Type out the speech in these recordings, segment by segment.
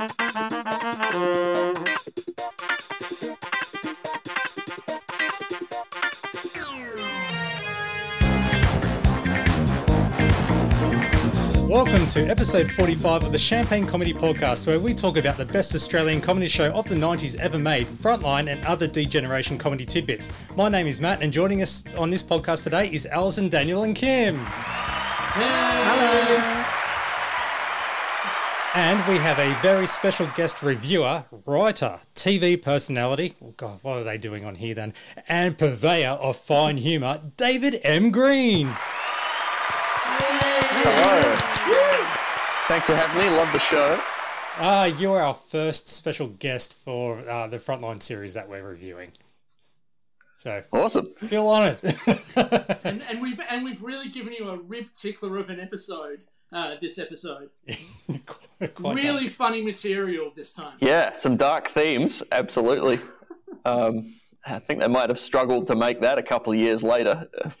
Welcome to episode 45 of the Champagne Comedy Podcast, where we talk about the best Australian comedy show of the 90s ever made, Frontline, and other D-Generation comedy tidbits. My name is Matt, and joining us on this podcast today is Alison, Daniel, and Kim. Hello. And we have a very special guest reviewer, writer, TV personality. Oh God, what are they doing on here then? And purveyor of fine humour, David M. Green. Hello. Thanks for having me. Love the show. Ah, you are our first special guest for uh, the Frontline series that we're reviewing. So Awesome. feel honoured. and, and we've and we've really given you a rib tickler of an episode. Uh, this episode, Quite really funny material this time. Yeah, some dark themes. Absolutely. Um, I think they might have struggled to make that a couple of years later.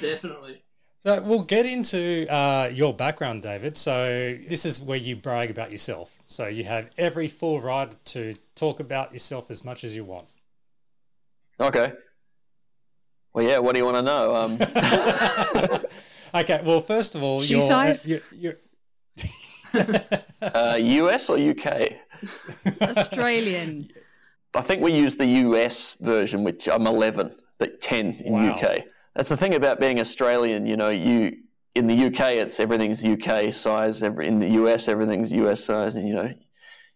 Definitely. So we'll get into uh, your background, David. So this is where you brag about yourself. So you have every full right to talk about yourself as much as you want. okay. Well, yeah. What do you want to know? Um, Okay. Well, first of all, Shoe you're, size? you're, you're uh, US or UK? Australian. I think we use the US version, which I'm 11, but 10 in Wow. UK. That's the thing about being Australian. You know, you in the UK, it's everything's UK size. Every, in the US, everything's US size, and you know,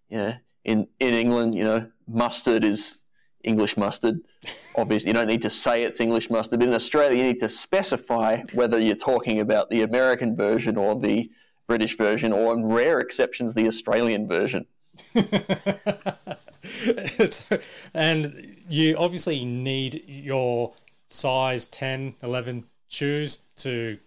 yeah. In in England, you know, mustard is English mustard. Obviously, you don't need to say it's English mustard. But in Australia, you need to specify whether you're talking about the American version or the British version, or in rare exceptions, the Australian version. And you obviously need your size 10, 11 shoes to.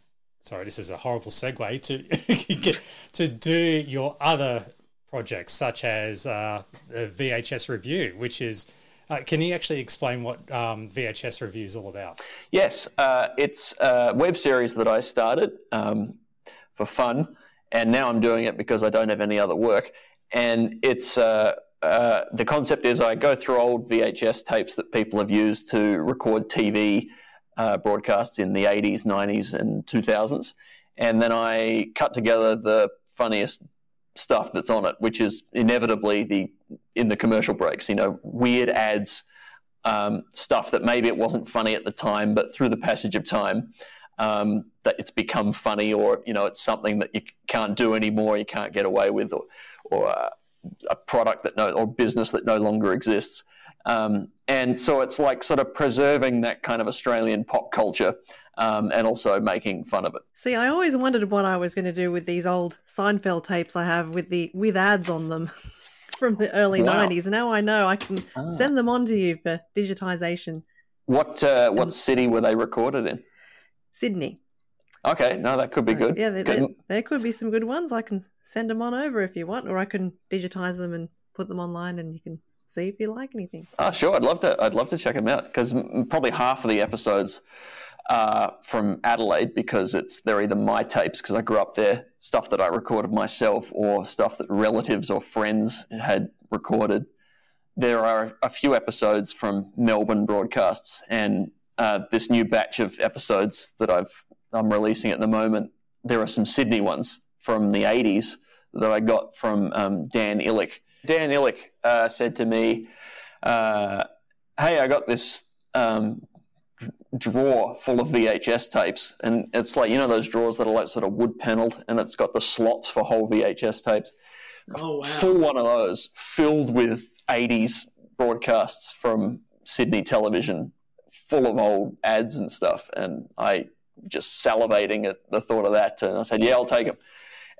Sorry, this is a horrible segue to get to do your other projects, such as uh, the VHS Revue, which is. Uh, can you actually explain what um, VHS Revue is all about? Yes, uh, it's a web series that I started um, for fun, and now I'm doing it because I don't have any other work. And it's uh, uh, the concept is I go through old VHS tapes that people have used to record TV uh, broadcasts in the 80s, 90s, and 2000s, and then I cut together the funniest stuff that's on it, which is inevitably the in the commercial breaks. You know, weird ads um, stuff that maybe it wasn't funny at the time, but through the passage of time, um, that it's become funny, or you know, it's something that you can't do anymore, you can't get away with, or, or uh, a product that no, or business that no longer exists. Um, and so it's like sort of preserving that kind of Australian pop culture, um, and also making fun of it. See, I always wondered what I was going to do with these old Seinfeld tapes I have with the with ads on them from the early Wow. '90s. And now I know I can Ah. send them on to you for digitization. What uh, what city were they recorded in? Sydney. Okay, no, that could be good. Yeah, there, there, there could be some good ones. I can send them on over if you want, or I can digitize them and put them online, and you can see if you like anything. Oh, sure. I'd love to. I'd love to check them out because probably half of the episodes are from Adelaide because it's they're either my tapes because I grew up there, stuff that I recorded myself, or stuff that relatives or friends had recorded. There are a few episodes from Melbourne broadcasts, and uh, this new batch of episodes that I've I'm releasing at the moment. There are some Sydney ones from the '80s that I got from um, Dan Ilic. Dan Ilic uh, said to me, uh, "Hey, I got this um, drawer full of VHS tapes, and it's like you know those drawers that are like sort of wood paneled, and it's got the slots for whole VHS tapes. Oh wow. Full one of those, filled with '80s broadcasts from Sydney television, full of old ads and stuff, and I." Just salivating at the thought of that, and I said, "Yeah, I'll take them."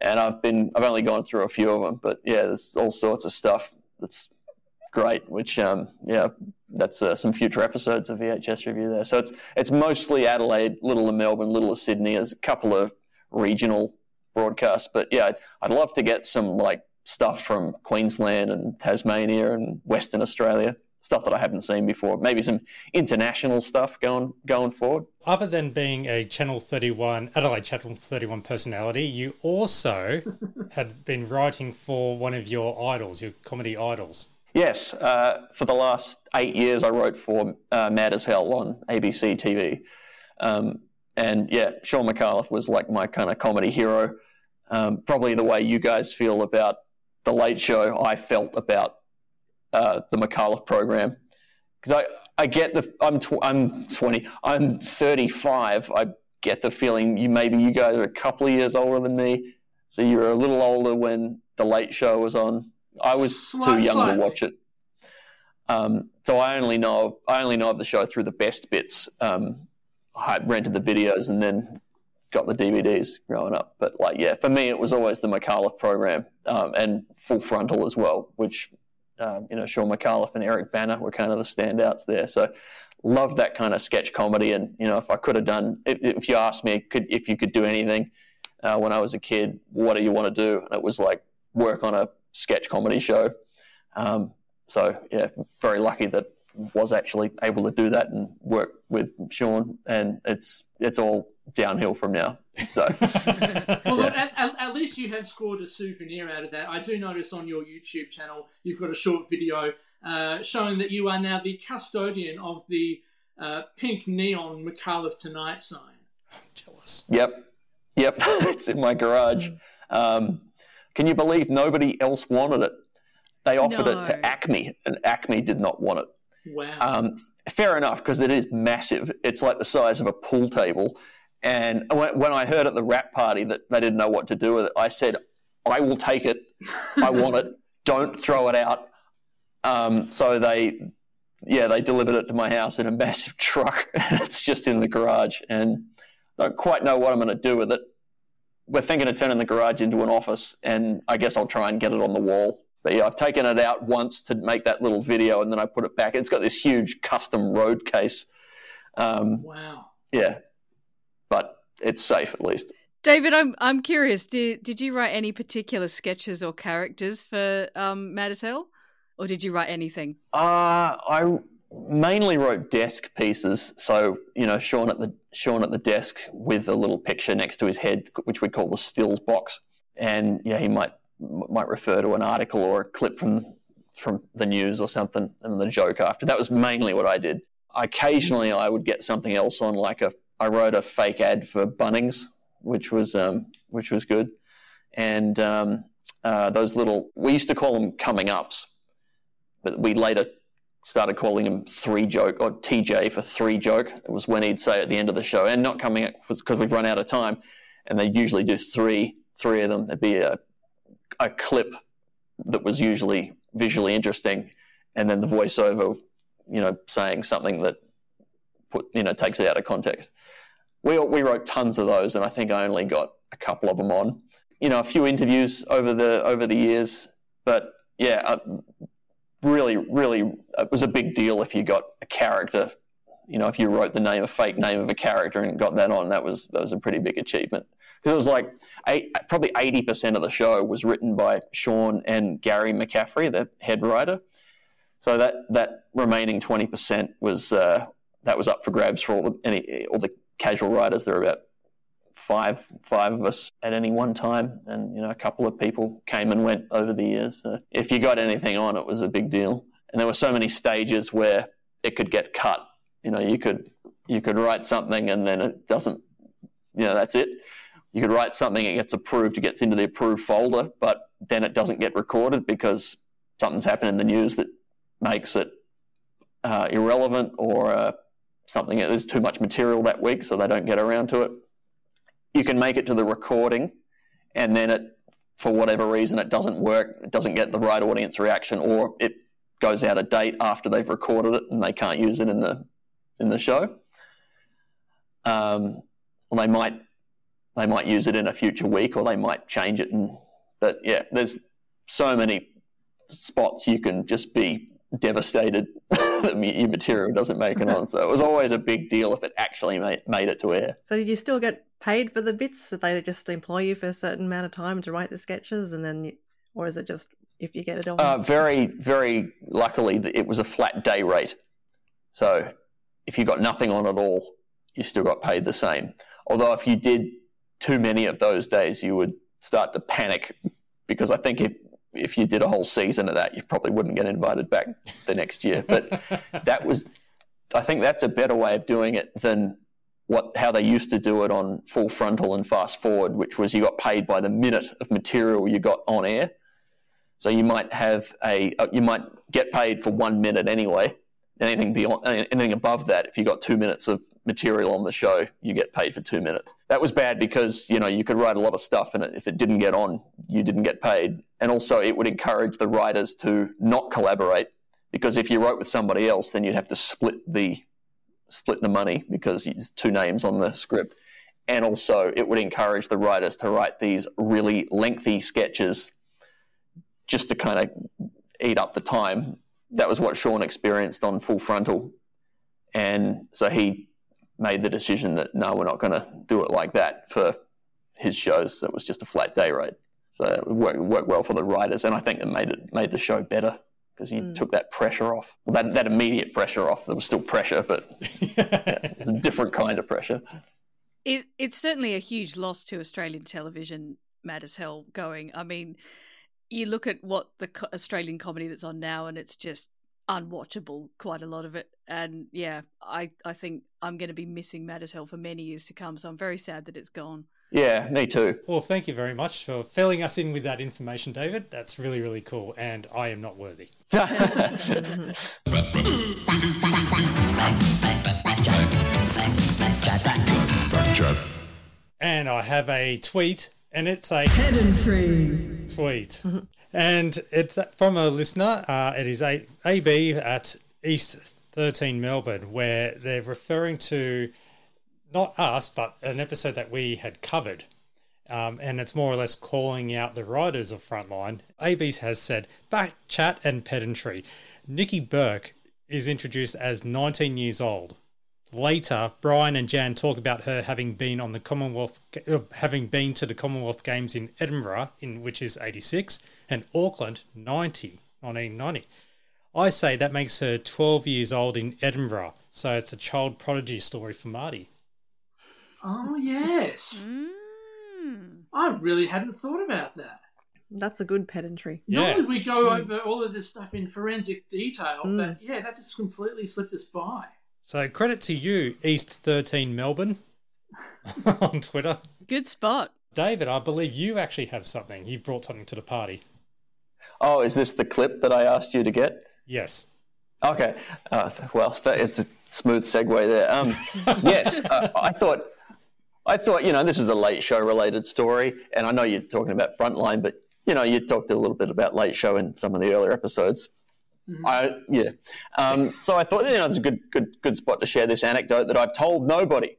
And I've been, I've only gone through a few of them, but yeah, there's all sorts of stuff that's great. Which, um, yeah, that's uh, some future episodes of VHS Revue there. So it's it's mostly Adelaide, little of Melbourne, little of Sydney. There's a couple of regional broadcasts, but yeah, I'd, I'd love to get some like stuff from Queensland and Tasmania and Western Australia. stuff that I haven't seen before. Maybe some international stuff going going forward. Other than being a Channel 31, Adelaide Channel 31 personality, you also had been writing for one of your idols, your comedy idols. Yes, uh, for the last eight years, I wrote for uh, Mad as Hell on ABC TV. Um, and yeah, Shaun Micallef was like my kind of comedy hero. Um, probably the way you guys feel about The Late Show, I felt about uh, the Micallef program. Because I, I get the, I'm, tw- I'm 20, I'm 35. I get the feeling you maybe you guys are a couple of years older than me. So you were a little older when The Late Show was on. I was too young to watch it. Um, so I only know I only know of the show through the best bits. Um, I rented the videos and then got the DVDs growing up. But like, yeah, for me it was always the Micallef program um, and Full Frontal as well, which um, you know Shaun Micallef and Eric Bana were kind of the standouts there. So loved that kind of sketch comedy. And you know, if I could have done, if, if you asked me, could if you could do anything uh, when I was a kid, what do you want to do? And it was like work on a sketch comedy show. Um, so yeah, very lucky that was actually able to do that and work with Shaun, and it's it's all downhill from now. So Well, look, at, at, at least you have scored a souvenir out of that. I do notice on your YouTube channel you've got a short video uh, showing that you are now the custodian of the uh, pink neon Micallef Tonight sign. I'm Jealous. yep, yep, it's in my garage. Um, can you believe nobody else wanted it? They offered it to ACMI, and ACMI did not want it. Wow. Um, fair enough, because it is massive. It's like the size of a pool table. And when, when I heard at the wrap party that they didn't know what to do with it, I said, I will take it. I want it. Don't throw it out. Um, so they, yeah, they delivered it to my house in a massive truck. it's just in the garage. And I don't quite know what I'm going to do with it. We're thinking of turning the garage into an office, and I guess I'll try and get it on the wall. But yeah, I've taken it out once to make that little video, and then I put it back. It's got this huge custom road case. Um, wow. yeah, but it's safe at least. David, I'm I'm curious. Did did you write any particular sketches or characters for um, Mad as Hell, or did you write anything? Uh, I mainly wrote desk pieces. So you know, Shaun at the Shaun at the desk with a little picture next to his head, which we call the stills box, and yeah, he might might refer to an article or a clip from from the news or something, and the joke after. That was mainly what I did. Occasionally, I would get something else on, like a I wrote a fake ad for Bunnings, which was um, which was good, and um, uh, those little we used to call them coming ups, but we later started calling him three joke or TJ for three joke. It was when he'd say at the end of the show, and not coming because we've run out of time, and they usually do three three of them. There'd be a a clip that was usually visually interesting, and then the voiceover, you know, saying something that put you know takes it out of context. We we wrote tons of those, and I think I only got a couple of them on. You know, a few interviews over the over the years, but yeah, uh, really, really, it was a big deal if you got a character. You know, if you wrote the name, a fake name of a character, and got that on, that was that was a pretty big achievement. Because it was like eight, probably eighty percent of the show was written by Shaun and Gary McCaffrie, the head writer. So that that remaining twenty percent was uh, that was up for grabs for all the any all the casual writers. There were about five five of us at any one time, and you know a couple of people came and went over the years. So if you got anything on, it was a big deal. And there were so many stages where it could get cut. You know, you could you could write something and then it doesn't. You know, that's it. You could write something, it gets approved, it gets into the approved folder, but then it doesn't get recorded because something's happened in the news that makes it uh, irrelevant or uh, something. There's too much material that week, so they don't get around to it. You can make it to the recording, and then it, for whatever reason, it doesn't work. It doesn't get the right audience reaction, or it goes out of date after they've recorded it and they can't use it in the in the show. Um, they might they might use it in a future week, or they might change it. And but yeah, there's so many spots you can just be devastated that your material doesn't make it on. So it was always a big deal if it actually made, made it to air. So did you still get paid for the bits? Did they just employ you for a certain amount of time to write the sketches, and then, you, or is it just if you get it on? Uh, very, very luckily, it was a flat day rate. So if you got nothing on at all, you still got paid the same. Although if you did too many of those days, you would start to panic because I think if if you did a whole season of that, you probably wouldn't get invited back the next year. But that was, I think that's a better way of doing it than what how they used to do it on Full Frontal and Fast Forward, which was you got paid by the minute of material you got on air. So you might have a uh, you might get paid for one minute anyway. Anything beyond anything above that, if you got two minutes of material on the show, you get paid for two minutes. That was bad because you know you could write a lot of stuff, and if it didn't get on, you didn't get paid. And also, it would encourage the writers to not collaborate because if you wrote with somebody else, then you'd have to split the split the money because it's two names on the script. And also, it would encourage the writers to write these really lengthy sketches just to kind of eat up the time. That was what Shaun experienced on Full Frontal. And so he made the decision that no, we're not going to do it like that for his shows. It was just a flat day rate. So it worked, worked well for the writers. And I think it made it made the show better because he Mm. took that pressure off. Well, that, that immediate pressure off. There was still pressure, but it was a different kind of pressure. It it's certainly a huge loss to Australian television, mad as hell going. I mean, you look at what the co- Australian comedy that's on now, and it's just unwatchable. Quite a lot of it, and yeah, I I think I'm going to be missing mad as hell for many years to come. So I'm very sad that it's gone. Yeah, me too. Well, thank you very much for filling us in with that information, David. That's really, really cool. And I am not worthy. And I have a tweet, and it's a tweet. And it's from a listener. Uh, it is a at East 13 Melbourne, where they're referring to not us, but an episode that we had covered. Um, and it's more or less calling out the writers of Frontline. AB's has said, back chat and pedantry. Nikki Burke is introduced as 19 years old. Later, Brian and Jan talk about her having been on the Commonwealth, uh, having been to the Commonwealth Games in Edinburgh, in which is 86, and Auckland 90, 1990. I say that makes her 12 years old in Edinburgh, so it's a child prodigy story for Marty. Oh yes, Mm. I really hadn't thought about that. That's a good pedantry. Yeah. Normally we go over all of this stuff in forensic detail, Mm. but yeah, that just completely slipped us by. So credit to you, East 13 Melbourne, on Twitter. Good spot. David, I believe you actually have something. You've brought something to the party. Oh, is this the clip that I asked you to get? Yes. Okay. Uh, well, that, it's a smooth segue there. Um, yes, uh, I thought, I thought, you know, this is a late show related story, and I know you're talking about Frontline, but you know, you talked a little bit about late show in some of the earlier episodes. I yeah. Um, so I thought, you know, it's a good, good, good spot to share this anecdote that I've told nobody.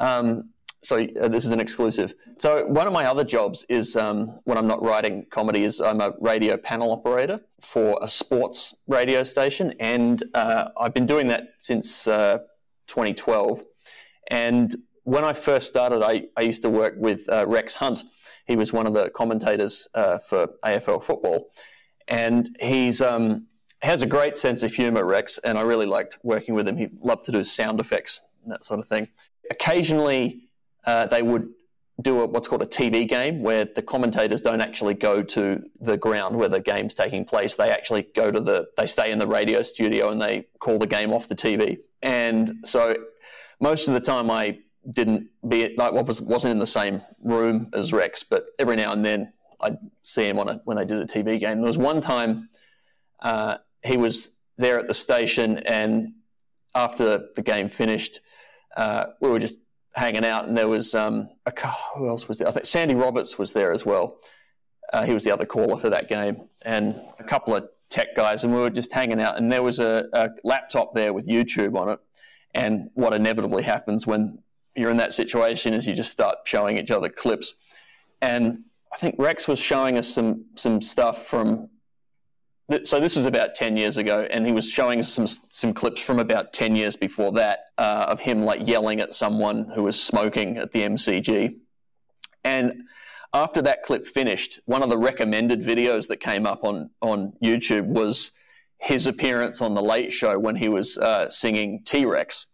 Um, so uh, this is an exclusive. So one of my other jobs is um, when I'm not writing comedy is I'm a radio panel operator for a sports radio station, and uh, I've been doing that since uh, 2012. And when I first started, I, I used to work with uh, Rex Hunt. He was one of the commentators uh, for AFL football, and he's um, has a great sense of humour, Rex, and I really liked working with him. He loved to do sound effects and that sort of thing. Occasionally, uh, they would do a, what's called a TV game where the commentators don't actually go to the ground where the game's taking place. They actually go to the, they stay in the radio studio and they call the game off the TV. And so most of the time I didn't be, like, what was, wasn't in the same room as Rex, but every now and then I'd see him on a, when they did a TV game. There was one time uh, he was there at the station and after the game finished, uh, we were just hanging out, and there was um, a who else was there? I think Sandy Roberts was there as well. Uh, he was the other caller for that game, and a couple of tech guys, and we were just hanging out. And there was a, a laptop there with YouTube on it. And what inevitably happens when you're in that situation is you just start showing each other clips. And I think Rex was showing us some some stuff from so this was about 10 years ago and he was showing us some some clips from about 10 years before that uh, of him like yelling at someone who was smoking at the mcg and after that clip finished, one of the recommended videos that came up on on YouTube was his appearance on the Late Show when he was uh, singing T Rex,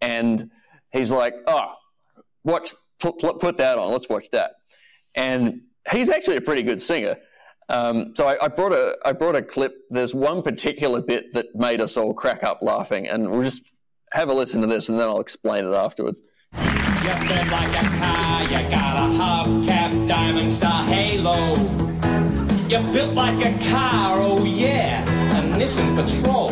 and he's like, "Oh, watch, put, put that on. Let's watch that." And he's actually a pretty good singer. Um, so I, I, brought a I brought a clip. There's one particular bit that made us all crack up laughing, and we'll just have a listen to this, and then I'll explain it afterwards. You like a car, you got a hubcap, diamond star halo. You're built like a car, oh yeah, a Nissan Patrol.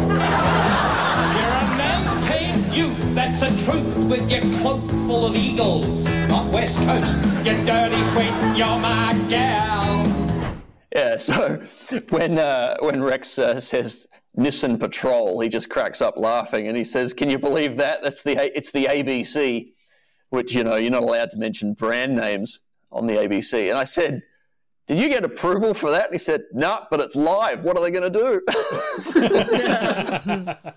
You're a maintained youth, that's the truth, with your cloak full of eagles. Not West Coast, you're dirty sweet, you're my gal. Yeah, so when uh, when Rex uh, says Nissan Patrol, he just cracks up laughing and he says, "Can you believe that? That's the it's the ABC." which you know you're not allowed to mention brand names on the ABC. And I said, "Did you get approval for that?" And he said, "No, nah, but it's live. What are they going to do?"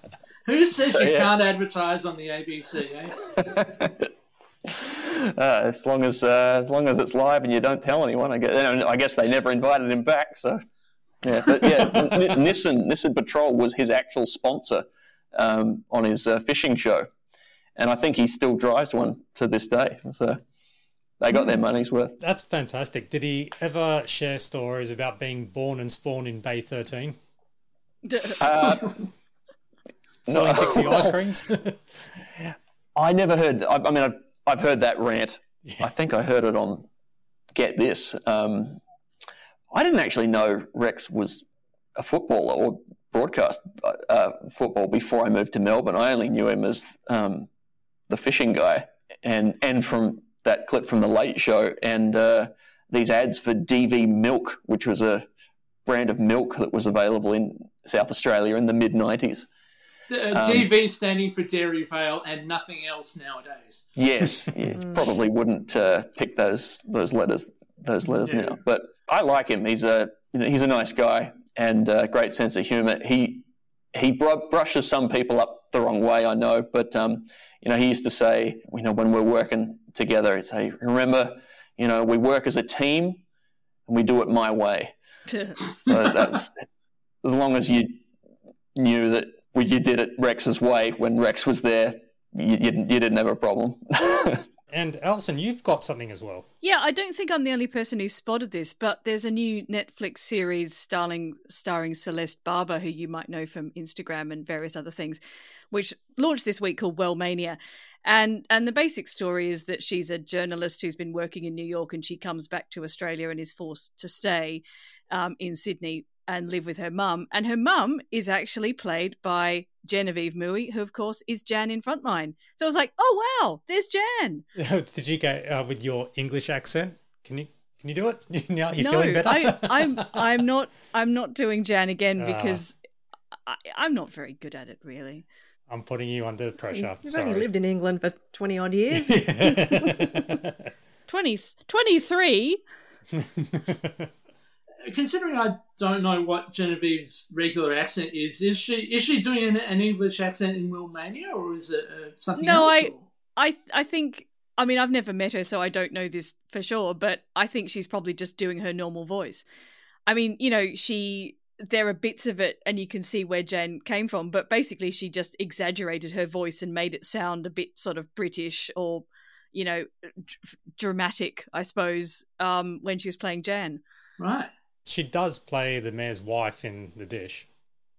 Who says so, you yeah. can't advertise on the ABC? Eh? Uh, as long as uh, as long as it's live and you don't tell anyone, I guess, I guess they never invited him back. So yeah, but yeah, Nissan Nissan Patrol was his actual sponsor um, on his uh, fishing show and I think he still drives one to this day. So they got their money's worth. That's fantastic. Did he ever share stories about being born and spawned in Bay 13? Uh, Selling no. Dixie ice creams? I never heard, I, I mean, I've, I've, heard that rant. Yeah. I think I heard it on Get This. Um, I didn't actually know Rex was a footballer or broadcast uh, football before I moved to Melbourne. I only knew him as um, the fishing guy, and and from that clip from the Late Show, and uh, these ads for DV Milk, which was a brand of milk that was available in South Australia in the mid '90s. D- uh, um, DV standing for Dairy Vale and nothing else nowadays. Yes, yes probably wouldn't uh, pick those those letters those letters yeah. now. But I like him. He's a you know, he's a nice guy and a great sense of humour. He he br- brushes some people up the wrong way, I know, but um, you know, he used to say, you know, when we're working together, he'd say, remember, you know, we work as a team and we do it my way. so that's as long as you knew that you did it Rex's way when Rex was there, you, you, you didn't have a problem. and Alison, you've got something as well. Yeah, I don't think I'm the only person who spotted this, but there's a new Netflix series starring starring Celeste Barber, who you might know from Instagram and various other things which launched this week called Wellmania. And and the basic story is that she's a journalist who's been working in New York, and she comes back to Australia and is forced to stay um, in Sydney and live with her mum. And her mum is actually played by Genevieve Mooy, who of course is Jan in Frontline. So I was like, oh wow, there's Jan. Did you go uh, with your English accent? Can you can you do it? now you're no, feeling better. I, I'm I'm not I'm not doing Jan again ah. because uh. I, I'm not very good at it really. I'm putting you under pressure. You've Sorry. only lived in England for 20 odd years. 20, 23? Considering I don't know what Genevieve's regular accent is, is she is she doing an, an English accent in Wellmania or is it uh, something no, else? No, I, I, I think I mean, I've never met her, so I don't know this for sure, but I think she's probably just doing her normal voice. I mean, you know, she there are bits of it and you can see where Jan came from, but basically she just exaggerated her voice and made it sound a bit sort of British or, you know, d- dramatic, I suppose, um, when she was playing Jan. Right. She does play the mayor's wife in The Dish.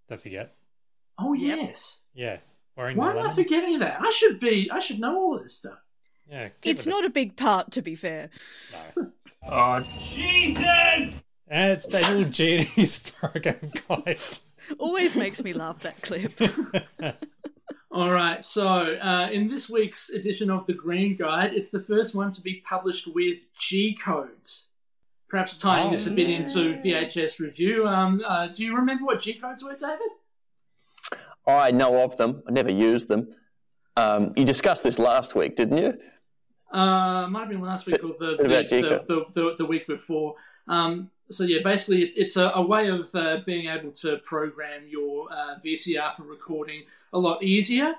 Don't forget. Oh, yes. Yeah. Why am I forgetting that? I should be, I should know all this stuff. Yeah. It's not it. a big part, to be fair. No. oh, Jesus! And it's Daniel Genie's program guide. Always makes me laugh that clip. All right, so uh, in this week's edition of the Green Guide, it's the first one to be published with G codes. Perhaps tying oh, this a bit into VHS Revue. Um, uh, do you remember what G codes were, David? I know of them. I never used them. Um, you discussed this last week, didn't you? Uh, might have been last week or the, the, the, the, the, week before. Um, so yeah, basically it's a, a way of uh, being able to program your uh, VCR for recording a lot easier.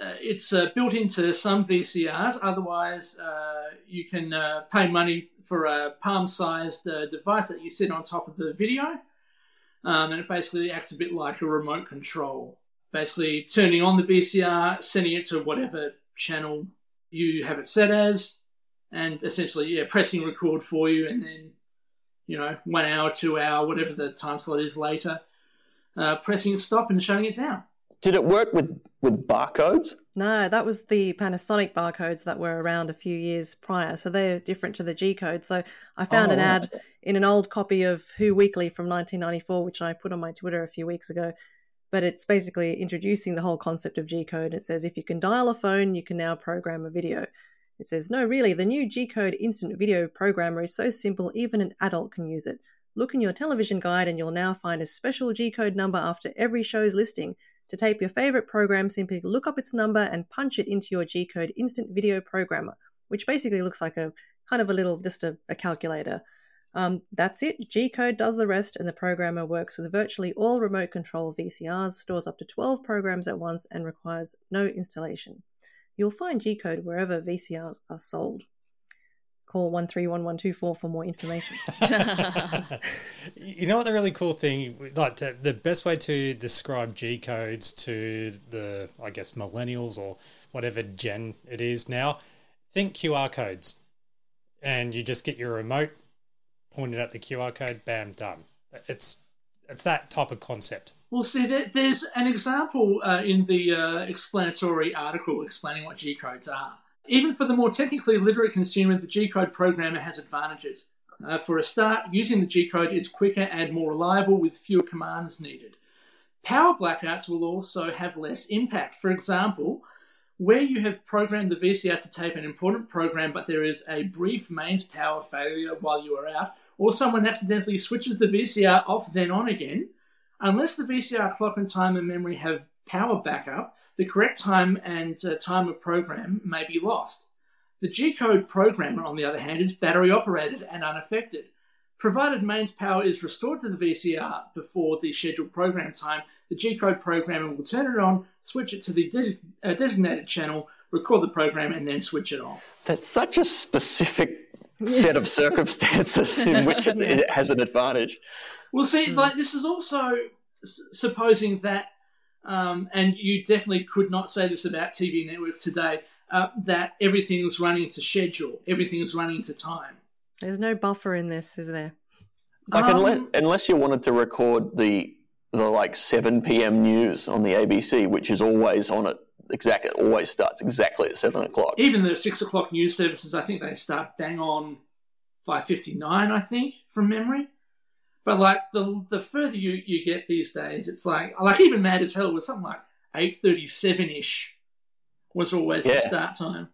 Uh, it's uh, built into some VCRs. Otherwise, uh, you can uh, pay money for a palm-sized uh, device that you sit on top of the video, um, and it basically acts a bit like a remote control. Basically, turning on the VCR, sending it to whatever channel you have it set as, and essentially, yeah, pressing record for you, and then, you know, one hour, two hour, whatever the time slot is later, uh, pressing stop and shutting it down. Did it work with, with barcodes? No, that was the Panasonic barcodes that were around a few years prior. So they're different to the G code. So I found Oh, an ad in an old copy of Who Weekly from 1994, which I put on my Twitter a few weeks ago. But it's basically introducing the whole concept of G code. It says if you can dial a phone, you can now program a video. It says, no, really, the new G code instant video programmer is so simple, even an adult can use it. Look in your television guide, and you'll now find a special G code number after every show's listing. To tape your favorite program, simply look up its number and punch it into your G code instant video programmer, which basically looks like a kind of a little, just a, a calculator. Um, that's it. G code does the rest, and the programmer works with virtually all remote control VCRs, stores up to 12 programs at once, and requires no installation. You'll find G code wherever VCRs are sold. Call 131124 for more information. you know what the really cool thing, like to, the best way to describe G codes to the, I guess, millennials or whatever gen it is now, think QR codes. And you just get your remote, pointed at the QR code, bam, done. It's it's that type of concept. Well, see, there, there's an example uh, in the uh, explanatory article explaining what G codes are. Even for the more technically literate consumer, the G code programmer has advantages. Uh, for a start, using the G code is quicker and more reliable with fewer commands needed. Power blackouts will also have less impact. For example, where you have programmed the VCR to tape an important program, but there is a brief mains power failure while you are out, or someone accidentally switches the VCR off then on again, unless the VCR clock and timer memory have power backup, the correct time and uh, time of program may be lost. The G code programmer, on the other hand, is battery operated and unaffected. Provided mains power is restored to the VCR before the scheduled program time, the G code programmer will turn it on, switch it to the des- uh, designated channel, record the program, and then switch it off. That's such a specific set of circumstances in which it, it has an advantage. Well, see, like this is also s- supposing that, um, and you definitely could not say this about TV networks today, uh, that everything's running to schedule, everything's running to time. There's no buffer in this, is there? Like Um, unless, unless you wanted to record the the like seven p.m. news on the ABC, which is always on at exactly it always starts exactly at seven o'clock. Even the six o'clock news services, I think they start bang on five fifty nine. I think from memory. But like the the further you, you get these days, it's like like even Mad as Hell was something like eight thirty seven ish was always the start time.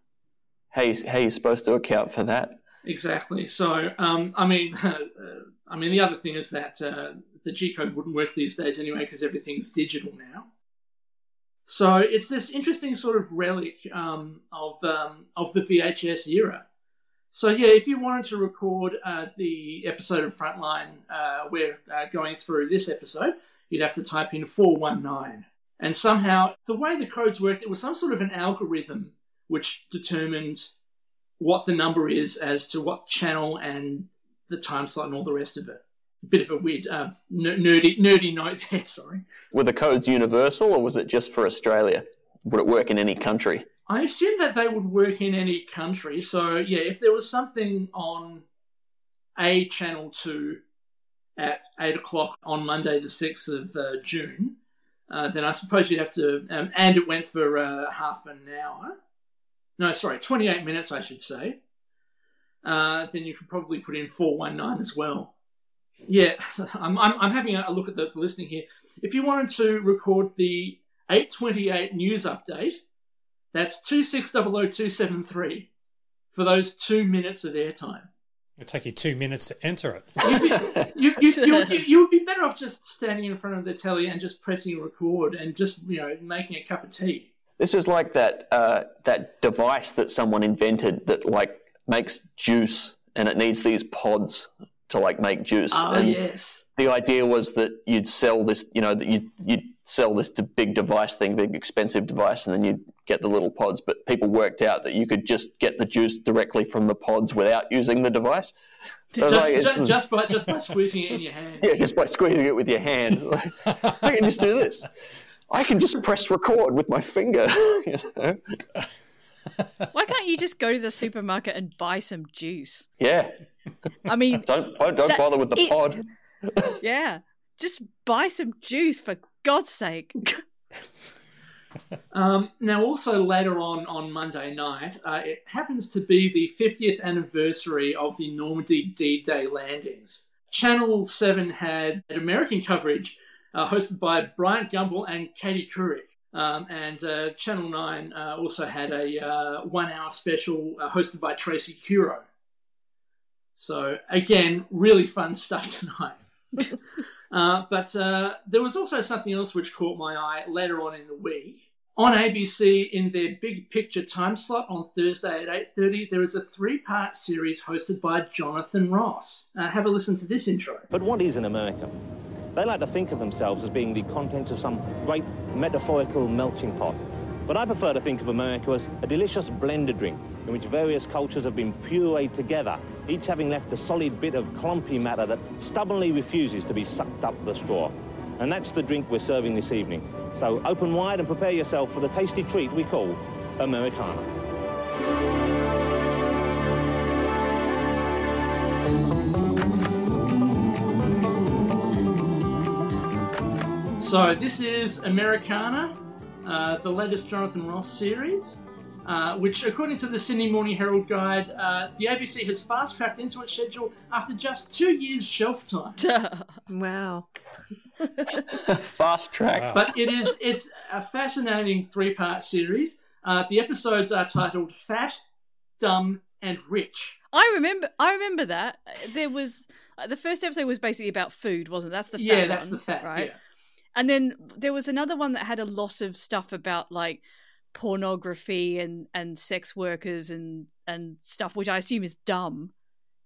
How you, how you supposed to account for that? Exactly. So, um, I mean, uh, I mean, the other thing is that uh, the G code wouldn't work these days anyway because everything's digital now. So it's this interesting sort of relic um, of um, of the VHS era. So yeah, if you wanted to record uh, the episode of Frontline uh, we're uh, going through this episode, you'd have to type in four one nine, and somehow the way the codes worked, it was some sort of an algorithm which determined what the number is as to what channel and the time slot and all the rest of it. A bit of a weird, uh, ner- nerdy, nerdy note there. Sorry. Were the codes universal, or was it just for Australia? Would it work in any country? I assume that they would work in any country. So yeah, if there was something on a channel two at eight o'clock on Monday, the sixth of uh, June, uh, then I suppose you'd have to, um, and it went for uh, half an hour. No, sorry, twenty-eight minutes, I should say. Uh, then you could probably put in four one nine as well. Yeah, I'm, I'm, I'm having a look at the listening here. If you wanted to record the 828 news update, that's 2600273 for those two minutes of airtime. It'll take you two minutes to enter it. You'd be, you, you, you, you, you would be better off just standing in front of the telly and just pressing record and just, you know, making a cup of tea. This is like that uh, that device that someone invented that like makes juice, and it needs these pods to like make juice. Ah, and yes. the idea was that you'd sell this, you know, that you'd, you'd sell this big device thing, big expensive device, and then you get the little pods. But people worked out that you could just get the juice directly from the pods without using the device. So just, like, just, just, by just by squeezing it in your hands. Yeah, just by squeezing it with your hands. I can just do this. I can just press record with my finger. You know? Why can't you just go to the supermarket and buy some juice? Yeah. I mean, don't don't that, bother with the it, pod. yeah, just buy some juice for God's sake. um, now, also later on on Monday night, uh, it happens to be the 50th anniversary of the Normandy D-Day landings. Channel Seven had American coverage uh, hosted by Bryant Gumbel and Katie Couric. Um, and uh, Channel 9 uh, also had a uh, one hour special uh, hosted by Tracy Curro. So, again, really fun stuff tonight. Uh, but uh, there was also something else which caught my eye later on in the week. On ABC, in their big picture time slot on Thursday at 8.30, there is a three-part series hosted by Jonathan Ross. have a listen to this intro. But what is an American? They like to think of themselves as being the contents of some great metaphorical melting pot. But I prefer to think of America as a delicious blended drink in which various cultures have been pureed together, each having left a solid bit of clumpy matter that stubbornly refuses to be sucked up the straw. And that's the drink we're serving this evening. So open wide and prepare yourself for the tasty treat we call Americana. So this is Americana, uh, the latest Jonathan Ross series, uh, which, according to the Sydney Morning Herald Guide, uh, the ABC has fast tracked into its schedule after just two years shelf time. wow. fast track. Wow. But it is it's a fascinating three part series. Uh, the episodes are titled Fat, Dumb, and Rich. I remember. I remember that there was uh, the first episode was basically about food, wasn't it? That's the yeah, that's one, the fat right. Yeah. And then there was another one that had a lot of stuff about like pornography and and sex workers and and stuff, which I assume is dumb.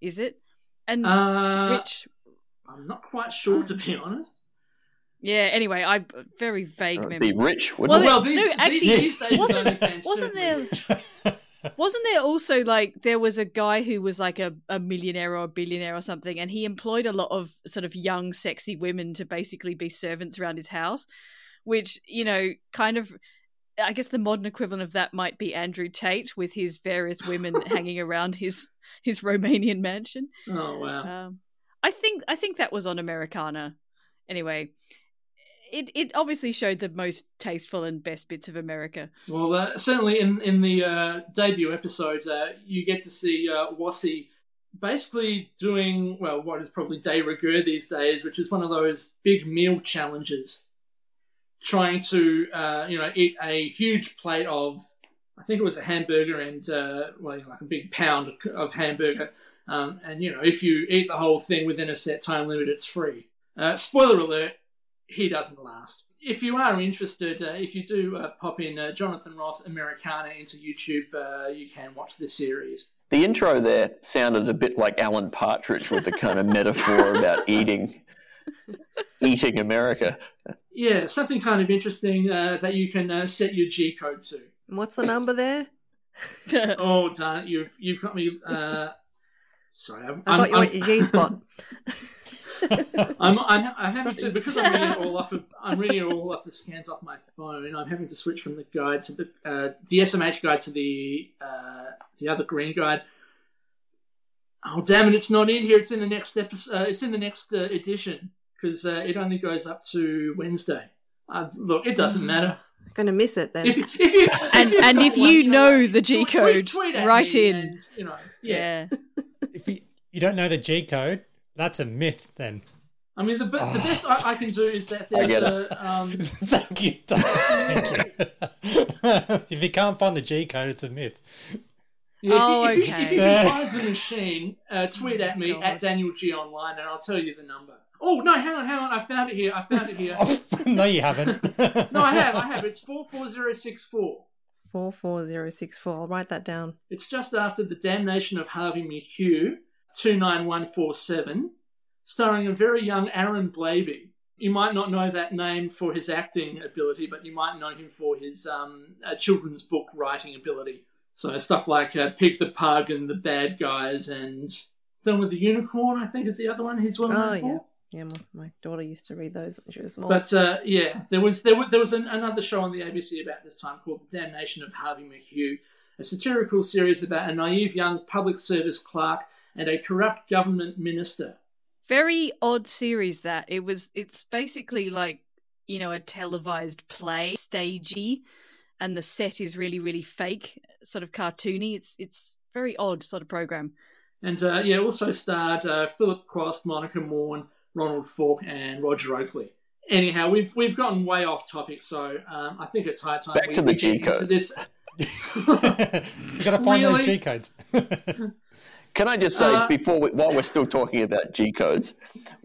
Is it? And uh, Rich, I'm not quite sure to be honest. Yeah. Anyway, I very vague uh, memory. Be rich. Well, well, these, no, actually, these, these wasn't, wasn't there? Wasn't there also like there was a guy who was like a, a millionaire or a billionaire or something, and he employed a lot of sort of young, sexy women to basically be servants around his house, which, you know, kind of I guess the modern equivalent of that might be Andrew Tate with his various women hanging around his his Romanian mansion. Oh wow. Um, I think I think that was on Americana. Anyway, it it obviously showed the most tasteful and best bits of America. Well, uh, certainly in in the uh, debut episode, uh, you get to see uh, basically doing well what is probably de rigueur these days, which is one of those big meal challenges, trying to uh, you know eat a huge plate of. I think it was a hamburger and uh, well, like a big pound of hamburger, um, and you know if you eat the whole thing within a set time limit, it's free. Uh, spoiler alert: he doesn't last. If you are interested, uh, if you do uh, pop in uh, Jonathan Ross Americana into YouTube, uh, you can watch the series. The intro there sounded a bit like Alan Partridge with the kind of metaphor about eating, eating America. Yeah, something kind of interesting uh, that you can uh, set your G code to. What's the number there? oh, darn it! You've you've got me. sorry, I'm, I thought you went your G spot. I'm, I'm, I'm having to because I'm reading it all off. Of, I'm reading it all off the scans off my phone. I'm having to switch from the guide to the uh, the SMH guide to the uh, the other green guide. Oh damn it! It's not in here. It's in the next episode. Uh, it's in the next uh, edition because uh, it only goes up to Wednesday. Uh, look, it doesn't matter. Gonna miss it then. If, if you and if and if one, you know the G code, tweet, tweet write in. And, you know, yeah. yeah. if you, you don't know the G code, that's a myth, then. I mean, the, the Oh. best I, I can do is that there's a. Um, Thank you. Doug. Thank you. if you can't find the G code, it's a myth. yeah, if, Oh, you, if, you, if you okay. can find the machine, uh, tweet at me God. at Daniel G online, and I'll tell you the number. Oh no, hang on, hang on! I found it here. I found it here. Oh, no, you haven't. No, I have, I have. It's four four zero six four. Four four zero six four. I'll write that down. It's just after the damnation of Harvey McHugh, two nine one four seven, starring a very young Aaron Blabey. You might not know that name for his acting ability, but you might know him for his um, uh, children's book writing ability. So stuff like uh, Pig the Pug and the Bad Guys and Thelma the Unicorn, I think, is the other one he's well known Oh, for. yeah. Yeah, my, my daughter used to read those when she was small. But uh, yeah, there was there was, there was an, another show on the ABC about this time called The Damnation of Harvey McHugh, a satirical series about a naive young public service clerk and a corrupt government minister. Very odd series that. It was it's basically like, you know, a televised play, stagey, and the set is really, really fake, sort of cartoony. It's it's very odd sort of program. And uh, yeah, also starred uh, Philip Cross, Monica Maughan, Ronald Falk, and Roger Oakley. Anyhow, we've we've gotten way off topic, so um, I think it's high time Back we, to the we get into G-codes. this. you gotta find those G codes. Can I just say Uh, before we, while we're still talking about G codes,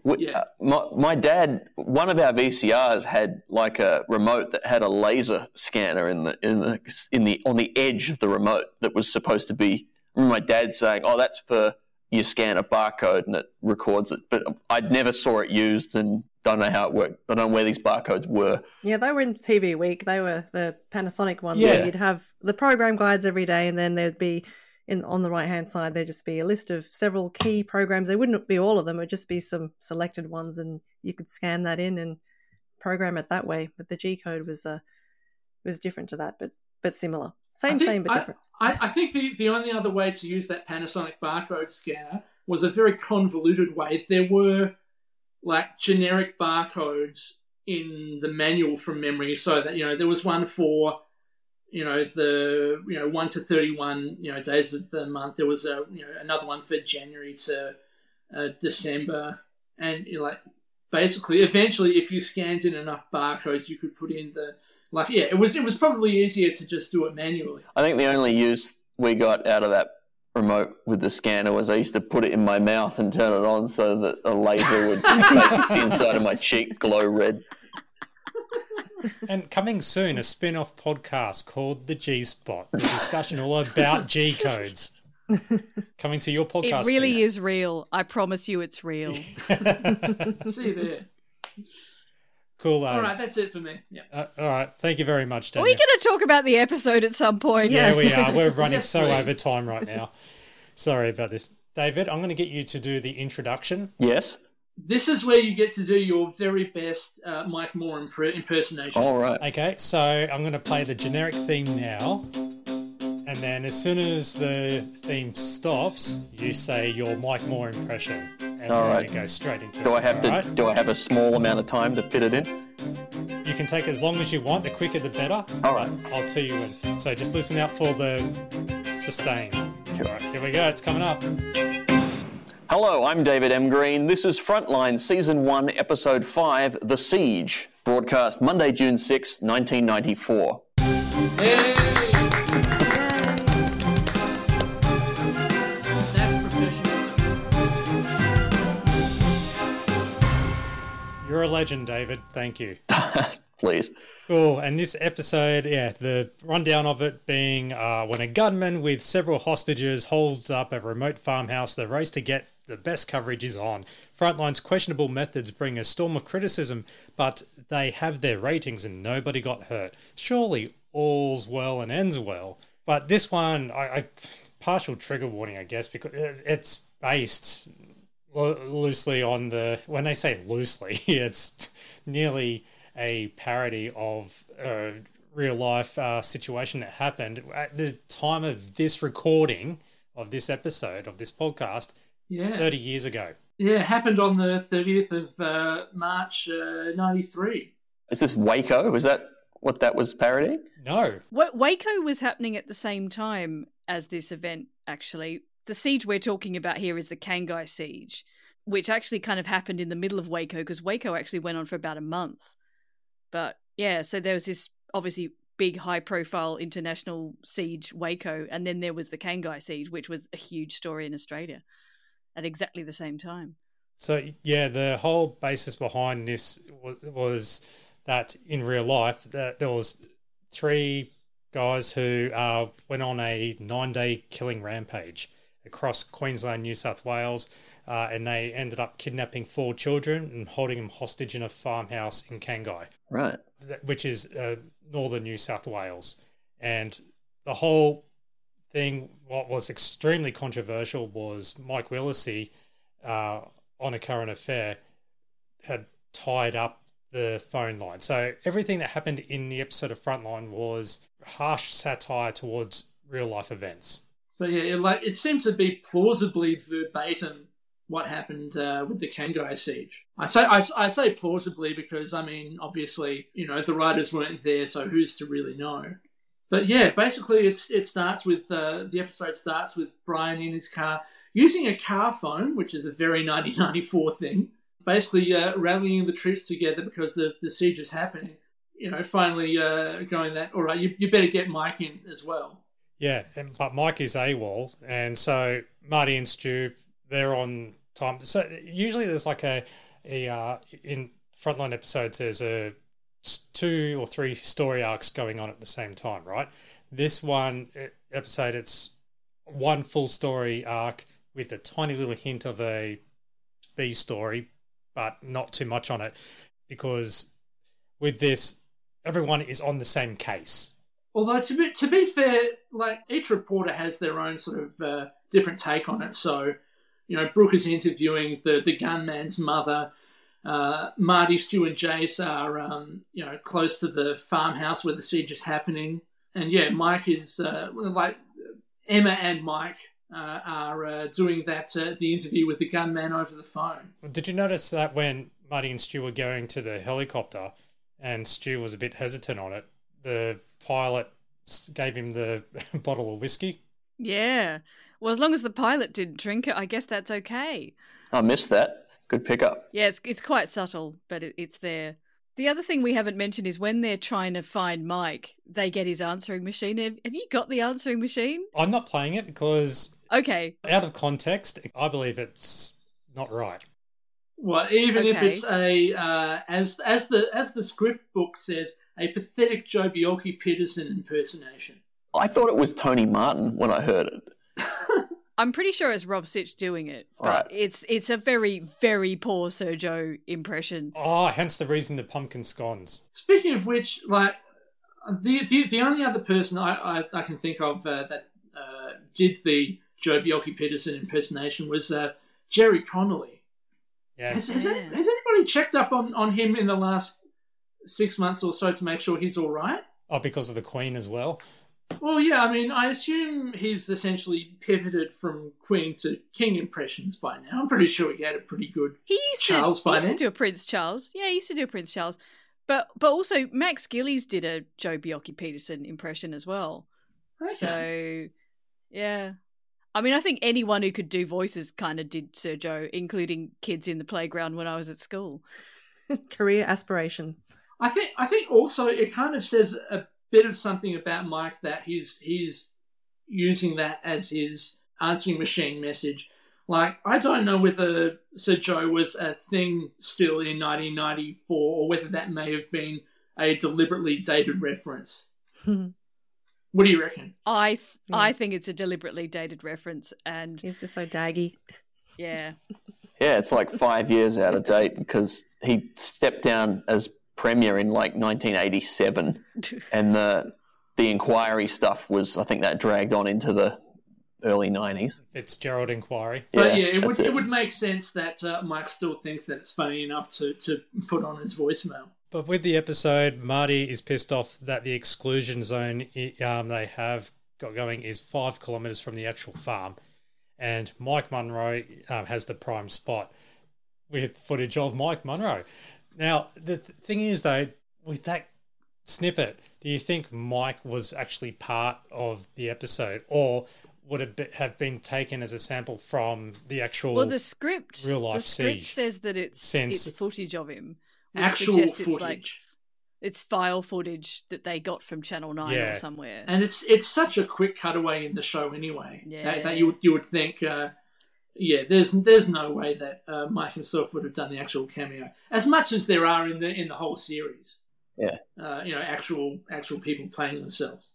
we, Yeah. uh, my my dad, one of our VCRs had like a remote that had a laser scanner in the in the in the on the edge of the remote that was supposed to be. Remember my dad saying, "Oh, that's for you scan a barcode and it records it," but I'd never saw it used and don't know how it worked. I don't know where these barcodes were. yeah, they were in TV Week. They were the Panasonic ones. Yeah. where you'd have the program guides every day, and then there'd be in on the right hand side there'd just be a list of several key programs. They wouldn't be all of them; it'd just be some selected ones, and you could scan that in and program it that way. But the G code was uh was different to that, but but similar. Same, think- same, but I- different. I, I think the, the only other way to use that Panasonic barcode scanner was a very convoluted way. There were like generic barcodes in the manual from memory, so that you know there was one for you know the you know one to thirty one you know days of the month. There was a you know another one for January to uh, December, and you know, like basically eventually if you scanned in enough barcodes, you could put in the like yeah it was it was probably easier to just do it manually. I think the only use we got out of that remote with the scanner was I used to put it in my mouth and turn it on so that a laser would make the inside of my cheek glow red. And coming soon, a spin off podcast called The G Spot, a discussion all about G codes. Coming to your podcast. It really feed. is real. I promise you it's real. See you there. Cool. All right, that's it for me. Yeah. Uh, all right. Thank you very much, Are Daniel. we going to talk about the episode at some point? Yeah, we are. We're running Yes, so please. over time right now. Sorry about this. David, I'm going to get you to do the introduction. Yes? This is where you get to do your very best uh, Mike Moore impr- impersonation. All right. Okay, so I'm going to play the generic theme now. And then as soon as the theme stops, you say your Mike Moore impression. And All then right. we go straight into Do it. I have to all right? do I have a small amount of time to fit it in? You can take as long as you want. The quicker, the better. All right. I'll tell you when. So just listen out for the sustain. All right, here we go. It's coming up. Hello, I'm David M. Green. This is Frontline Season 1, Episode 5, The Siege, broadcast Monday, June 6, 1994. Hey! You're a legend, David. Thank you. Please. Cool. And this episode, yeah, the rundown of it being uh, when a gunman with several hostages holds up a remote farmhouse, the race to get the best coverage is on. Frontline's questionable methods bring a storm of criticism, but they have their ratings and nobody got hurt. Surely all's well and ends well. But this one, I, I partial trigger warning, I guess, because it's based lo- loosely on the when they say loosely it's nearly a parody of a real life uh, situation that happened at the time of this recording of this episode of this podcast Yeah. 30 years ago Yeah, it happened on the 30th of uh, March, uh, 93. Is this Waco? Is that what that was parodying? no Wa- Waco was happening at the same time as this event, actually. The siege we're talking about here is the Cangai siege, which actually kind of happened in the middle of Waco because Waco actually went on for about a month. But yeah, so there was this obviously big high profile international siege, Waco, and then there was the Cangai siege, which was a huge story in Australia at exactly the same time. So yeah, the whole basis behind this was, was that in real life that there was three guys who uh, went on a nine-day killing rampage, across Queensland, New South Wales, uh, and they ended up kidnapping four children and holding them hostage in a farmhouse in Cangai, Right. which is uh, northern New South Wales. And the whole thing, what was extremely controversial was Mike Willesee, uh, on a current affair, had tied up the phone line. So everything that happened in the episode of Frontline was harsh satire towards real life events. So yeah, it, like it seems to be plausibly verbatim what happened uh, with the Cangai siege. I say I, I say plausibly because I mean obviously you know the writers weren't there, so who's to really know? But yeah, basically it's it starts with uh, the episode starts with Brian in his car using a car phone, which is a very 1994 thing. Basically uh, rallying the troops together because the the siege is happening. You know, finally uh, going that all right, you, you better get Mike in as well. Yeah, and, but Mike is AWOL, and so Marty and Stu they're on time. So usually there's like a a uh, in frontline episodes there's a two or three story arcs going on at the same time, right? This one episode it's one full story arc with a tiny little hint of a B story, but not too much on it because with this everyone is on the same case. Although to be to be fair, like each reporter has their own sort of uh, different take on it. So, you know, Brooke is interviewing the the gunman's mother. Uh, Marty, Stu, and Jace are um, you know close to the farmhouse where the siege is happening, and yeah, Mike is uh, like Emma and Mike uh, are uh, doing that uh, the interview with the gunman over the phone. Did you notice that when Marty and Stu were going to the helicopter and Stu was a bit hesitant on it, the pilot gave him the bottle of whiskey? Yeah. Well, as long as the pilot didn't drink it, I guess that's okay. I missed that. Good pickup. Yeah, it's it's quite subtle, but it, it's there. The other thing we haven't mentioned is when they're trying to find Mike, they get his answering machine. Have, have you got the answering machine? I'm not playing it because, Okay. out of context, I believe it's not right. Well, even if it's a uh, as as the as the script book says, a pathetic Joh Bjelke-Petersen impersonation. I thought it was Tony Martin when I heard it. I'm pretty sure it's Rob Sitch doing it, but Right. it's it's a very very poor Sir Joh impression. Oh, hence the reason the pumpkin scones. Speaking of which, like the the, the only other person I, I, I can think of uh, that uh, did the Joh Bjelke-Petersen impersonation was uh, Gerry Connolly. Yeah. Has, has, Yeah. any- has anybody checked up on, on him in the last six months or so to make sure he's all right? Oh, because of the Queen as well. Well, yeah, I mean, I assume he's essentially pivoted from Queen to King impressions by now. I'm pretty sure he had a pretty good. He used Charles to, he by used to do a Prince Charles. Yeah, he used to do a Prince Charles. But but also Max Gillies did a Joh Bjelke-Petersen impression as well. Okay. So yeah. I mean I think anyone who could do voices kind of did Sir Joh, including kids in the playground when I was at school. Career aspiration. I think I think also it kind of says a bit of something about Mike that he's he's using that as his answering machine message. Like I don't know whether Sir Joh was a thing still in 1994 or whether that may have been a deliberately dated reference. What do you reckon? I th- Yeah. I think it's a deliberately dated reference and He's just so daggy. yeah. Yeah, it's like five years out of date because he stepped down as premier in like 1987, and the the inquiry stuff was I think that dragged on into the early 90s. Fitzgerald inquiry. But yeah, it would that's it. would make sense that uh, Mike still thinks that it's funny enough to, to put on his voicemail. But with the episode, Marty is pissed off that the exclusion zone um, they have got going is five kilometers from the actual farm, and Mike Munro um, has the prime spot with footage of Mike Munro. Now the th- thing is, though, with that snippet, do you think Mike was actually part of the episode, or would it be, have been taken as a sample from the actual? Well, the script real life the script siege says that it's sense. it's footage of him. Actual suggests footage. It's, like, it's file footage that they got from Channel Nine Yeah. or somewhere. and it's it's such a quick cutaway in the show anyway that, Yeah. that you would you would think uh, yeah there's there's no way that uh, Mike himself would have done the actual cameo. As much as there are in the in the whole series. Yeah. uh, you know actual actual people playing themselves.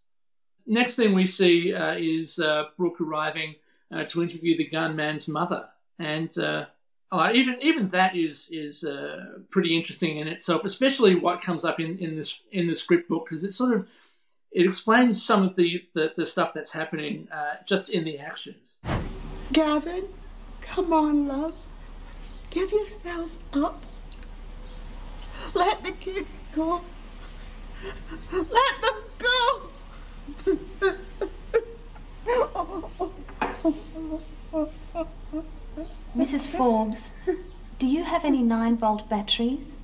Next thing we see uh, is uh, Brooke arriving uh, to interview the gunman's mother, and uh, uh, even even that is is uh, pretty interesting in itself, especially what comes up in, in this in the script book because it sort of it explains some of the the, the stuff that's happening uh, just in the actions. Gavin, come on, love. Give yourself up. Let the kids go. Let them go. Mrs. Forbes, do you have any 9 volt batteries?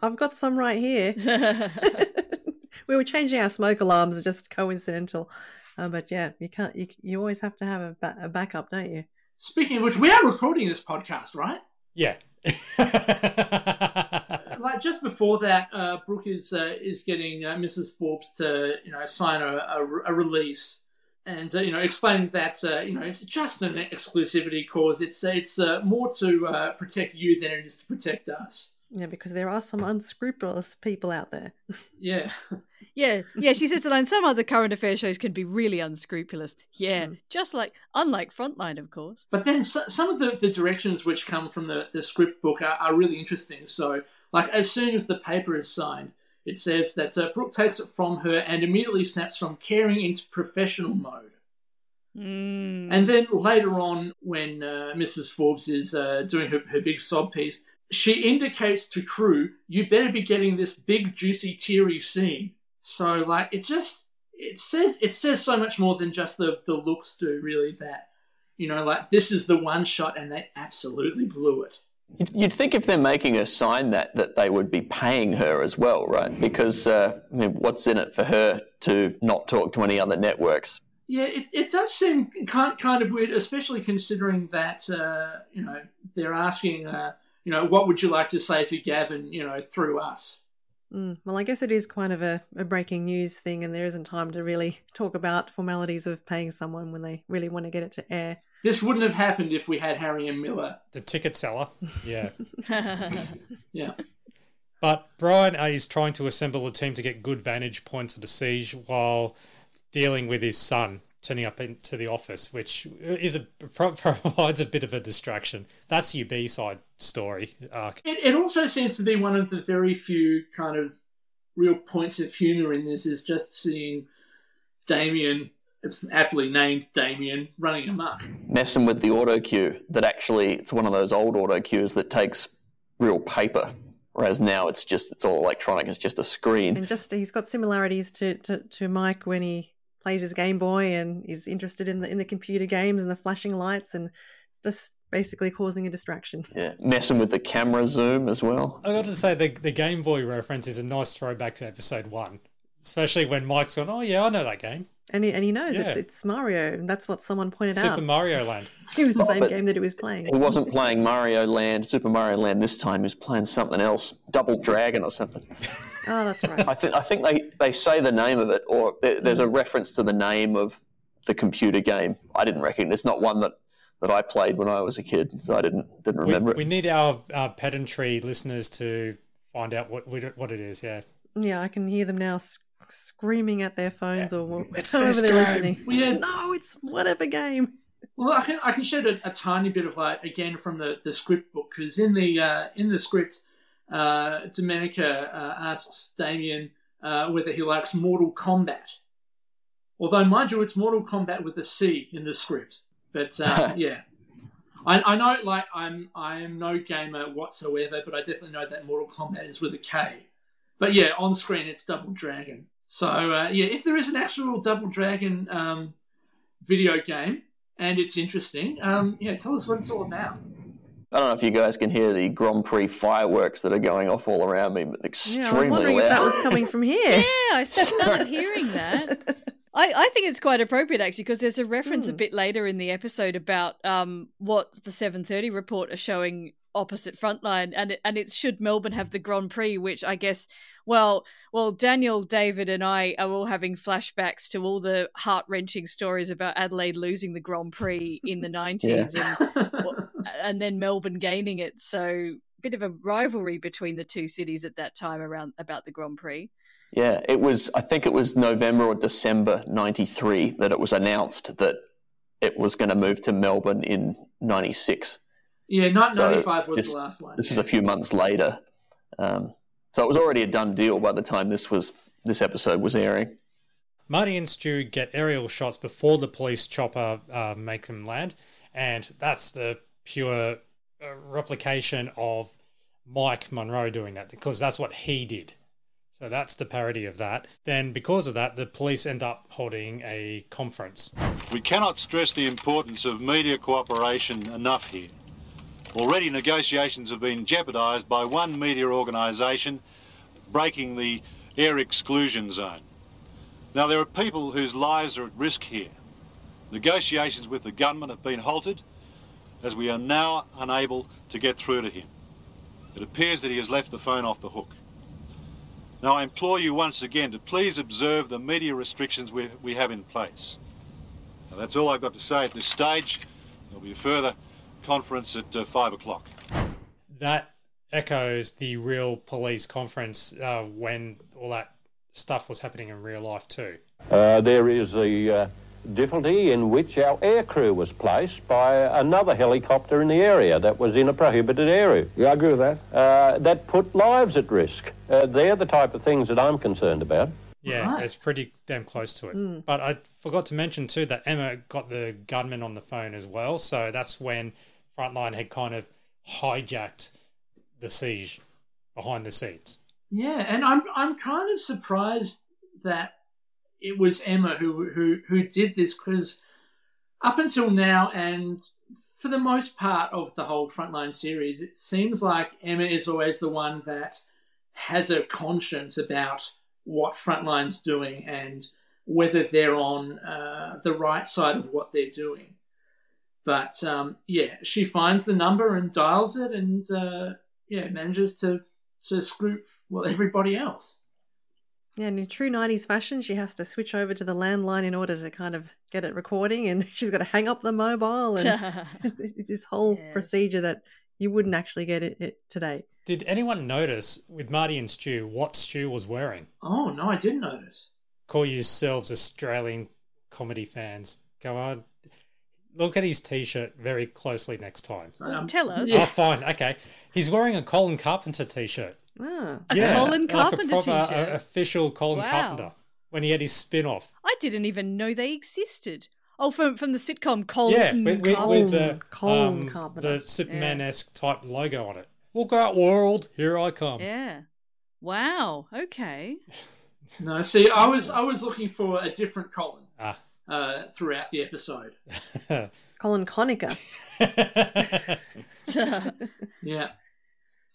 I've got some right here. we were changing our smoke alarms, just coincidental. Uh, but yeah, you can't. You, you always have to have a, ba- a backup, don't you? Speaking of which, we are recording this podcast, right? Yeah. like just before that, uh, Brooke is uh, is getting uh, Mrs. Forbes to you know sign a, a, a release, and uh, you know explaining that uh, you know it's just an exclusivity cause. It's it's uh, more to uh, protect you than it is to protect us. Yeah, because there are some unscrupulous people out there. Yeah, Yeah, yeah. She says that line, some other current affair shows can be really unscrupulous. Yeah, just like unlike Frontline, of course. but then so, some of the, the directions which come from the, the script book are, are really interesting. So, like as soon as the paper is signed, it says that uh, Brooke takes it from her and immediately snaps from caring into professional mode. Mm. And then later on, when uh, Mrs. Forbes is uh, doing her, her big sob piece, she indicates to crew, "You better be getting this big, juicy, teary scene." So, like, it just it says it says so much more than just the the looks do. Really, that you know, like this is the one shot, and they absolutely blew it. You'd- think if they're making her sign that, that they would be paying her as well, right? Because uh, I mean, what's in it for her to not talk to any other networks? Yeah, it, it does seem kind kind of weird, especially considering that uh, you know they're asking, uh, you know, what would you like to say to Gavin, you know, through us. Mm, well, I guess it is kind of a, a breaking news thing, and there isn't time to really talk about formalities of paying someone when they really want to get it to air. This wouldn't have happened if we had Harry M. Miller. the ticket seller. Yeah. Yeah. But Brian is trying to assemble a team to get good vantage points of the siege while dealing with his son turning up into the office, which is a provides a bit of a distraction. That's your B side story arc. It, it also seems to be one of the very few kind of real points of humour in this is just seeing Damien, aptly named Damien, running amok. Messing with the auto cue that actually it's one of those old auto cues that takes real paper, whereas now it's just it's all electronic. It's just a screen. And just he's got similarities to, to, to Mike when he plays his Game Boy and is interested in the in the computer games and the flashing lights and just basically causing a distraction. Yeah, messing with the camera zoom as well. I got to say the the Game Boy reference is a nice throwback to episode one, especially when Mike's gone. Oh yeah, I know that game, And he, and he knows Yeah. it's it's Mario, and that's what someone pointed Super out. Super Mario Land. It was the same But- game that he was playing. He wasn't playing Mario Land, Super Mario Land this time. He was playing something else, Double Dragon or something. Oh, that's right. I think I think they, they say the name of it, or there, there's a mm. reference to the name of the computer game. I didn't recognize. It's not one that, that I played when I was a kid, so I didn't didn't remember we it. We need our, our pedantry listeners to find out what what it is. Yeah. Yeah, I can hear them now sc- screaming at their phones or whatever they're listening. Well, yeah. No, it's whatever game. Well, I can I can shed a, a tiny bit of light again from the, the script book because in the uh, in the script, uh, Domenica uh, asks Damien uh, whether he likes Mortal Kombat. Although, mind you, it's Mortal Kombat with a C in the script. But uh, yeah, I, I know like I'm I am no gamer whatsoever, but I definitely know that Mortal Kombat is with a K. But yeah, on screen it's Double Dragon. So uh, yeah, if there is an actual Double Dragon um, video game and it's interesting, um, yeah, tell us what it's all about. I don't know if you guys can hear the Grand Prix fireworks that are going off all around me, but extremely Yeah, I was wondering loud. if that was coming from here. Yeah, I started hearing that. I, I think it's quite appropriate actually because there's a reference a Hmm. bit later in the episode about um, what the 7:30 report are showing opposite Frontline, and it, and it's should Melbourne have the Grand Prix, which I guess well well Daniel, David, and I are all having flashbacks to all the heart wrenching stories about Adelaide losing the Grand Prix in the 90s, and and then Melbourne gaining it. So bit of a rivalry between the two cities at that time around about the Grand Prix. Yeah, it was. I think it was November or December '93 that it was announced that it was going to move to Melbourne in '96. Yeah, not So 95 was this- the last one. This is a few months later, um, so it was already a done deal by the time this was this episode was airing. Marty and Stu get aerial shots before the police chopper uh, make them land, and that's the pure uh, replication of Mike Munro doing that because that's what he did. So that's the parody of that. Then, because of that, the police end up holding a conference. We cannot stress the importance of media cooperation enough here. Already negotiations have been jeopardised by one media organisation breaking the air exclusion zone. Now, there are people whose lives are at risk here. Negotiations with the gunman have been halted as we are now unable to get through to him. It appears that he has left the phone off the hook. Now, I implore you once again to please observe the media restrictions we, we have in place. Now, that's all I've got to say at this stage. There'll be further conference at uh, five o'clock. That echoes the real police conference uh, when all that stuff was happening in real life, too. Uh, there is the uh, difficulty in which our aircrew was placed by another helicopter in the area that was in a prohibited area. Yeah, I agree with that. Uh, that put lives at risk. Uh, they're the type of things that I'm concerned about. Yeah, Right. it's pretty damn close to it. But I forgot to mention too that Emma got the gunman on the phone as well. So that's when Frontline had kind of hijacked the siege behind the scenes. Yeah, and I'm I'm kind of surprised that it was Emma who who who did this because up until now and for the most part of the whole frontline series, it seems like Emma is always the one that has a conscience about what frontline's doing and whether they're on uh, the right side of what they're doing. But um, yeah, she finds the number and dials it, and uh, yeah, manages to to scoop well everybody else. Yeah, and in true 90s fashion, she has to switch over to the landline in order to kind of get it recording, and she's got to hang up the mobile, and it's this whole Yes. procedure that you wouldn't actually get it, it today. Did anyone notice with Marty and Stu what Stu was wearing? Oh no, I didn't notice. Call yourselves Australian comedy fans. Go on. Look at his t shirt very closely next time. Um, Tell us. Oh, fine. Okay. He's wearing a Colin Carpenter t shirt. Ah, A Colin like Carpenter a proper uh, t-shirt? official Colin Wow. Carpenter when he had his spin off. I didn't even know they existed. Oh, from from the sitcom Colin. Yeah, with, with, with the, Colin um, Carpenter. the Superman esque type logo on it. Look out, world! Here I come. Yeah. Wow. Okay. No, see, I was I was looking for a different Colin Ah. Uh, throughout the episode. Colin Conacher. Yeah.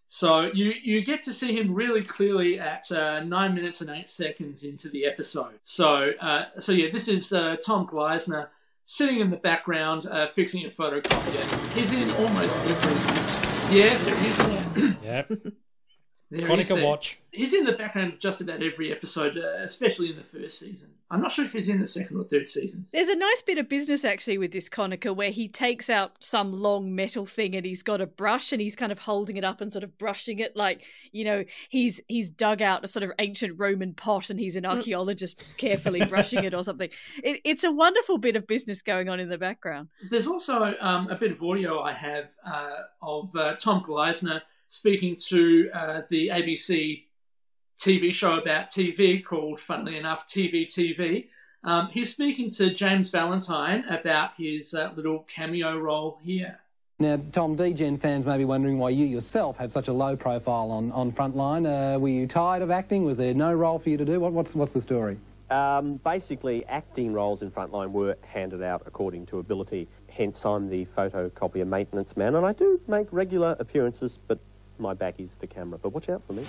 So you you get to see him really clearly at uh, nine minutes and eight seconds into the episode. So uh, so yeah, this is uh, Tom Gleisner sitting in the background uh, fixing a photocopier. He's in almost every. Yeah, there he is. Yep. There he is watch. He's in the background of just about every episode, uh, especially in the first season. I'm not sure if he's in the second or third seasons. There's a nice bit of business actually with this Conacher where he takes out some long metal thing and he's got a brush and he's kind of holding it up and sort of brushing it like, you know, he's he's dug out a sort of ancient Roman pot and he's an archaeologist carefully brushing it or something. It, it's a wonderful bit of business going on in the background. There's also um, a bit of audio I have uh, of uh, Tom Gleisner speaking to uh, the ABC TV show about TV called, funnily enough, TV TV. Um, he's speaking to James Valentine about his uh, little cameo role here. Now, Tom, DGen fans may be wondering why you yourself have such a low profile on, on Frontline. Uh, were you tired of acting? Was there no role for you to do? What, what's, what's the story? Um, basically, acting roles in Frontline were handed out according to ability. Hence, I'm the photocopier maintenance man, and I do make regular appearances, but my back is the camera. But watch out for me.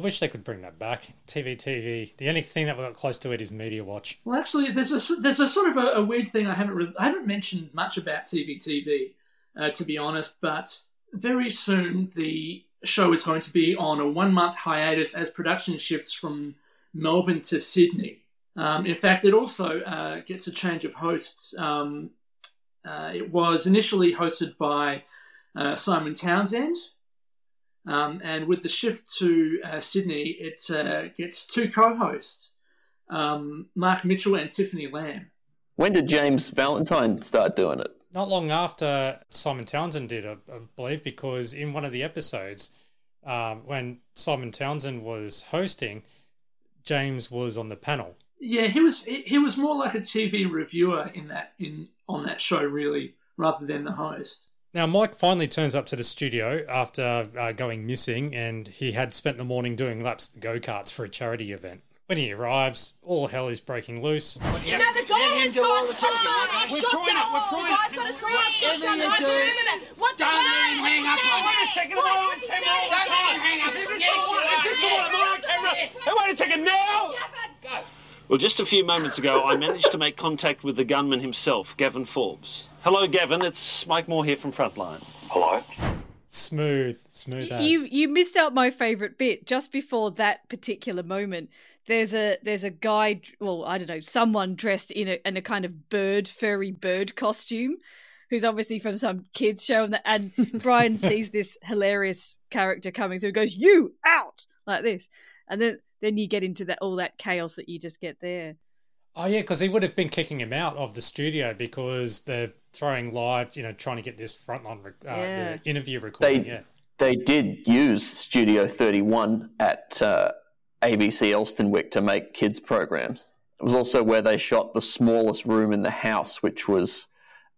I wish they could bring that back. TV, TV. The only thing that we got close to it is Media Watch. Well, actually, there's a there's a sort of a, a weird thing I haven't re- I haven't mentioned much about TV TV, uh, to be honest. But very soon the show is going to be on a one month hiatus as production shifts from Melbourne to Sydney. Um, in fact, it also uh, gets a change of hosts. Um, uh, it was initially hosted by uh, Simon Townsend, um, and with the shift to uh, Sydney, it uh, gets two co-hosts. um, Mark Mitchell and Tiffany Lamb. When did James Valentine start doing it? Not long after Simon Townsend did, I, I believe, because in one of the episodes, um, when Simon Townsend was hosting, James was on the panel. Yeah, he was he he was more like a TV reviewer in that in on that show, really, rather than the host. Now, Mike finally turns up to the studio after uh, going missing, and he had spent the morning doing laps go karts for a charity event. When he arrives, all hell is breaking loose. You know, the guy has got a shotgun. The guy's got a three-out shotgun right there in it. What's the Don't even hang up on Wait a second, I'm on camera. Don't even hang up. Is this the one I'm on camera? Hey, wait a second, now! Well, just a few moments ago, I managed to make contact with the gunman himself, Gavin Forbes. Hello, Gavin. It's Mike Moore here from Frontline. Hello. Smooth, smooth as. You you missed out my favorite bit just before that particular moment. There's a there's a guy, well, I don't know, someone dressed in a in a kind of bird furry bird costume, who's obviously from some kids show, and, and Brian sees this hilarious character coming through, goes you out like this, and then then you get into that all that chaos that you just get there. Oh yeah, because he would have been kicking him out of the studio because they're throwing live, you know, trying to get this frontline rec- uh, Yeah. the interview recording. They yeah, they did use Studio 31 at uh, ABC Elsternwick to make kids programs. It was also where they shot the smallest room in the house, which was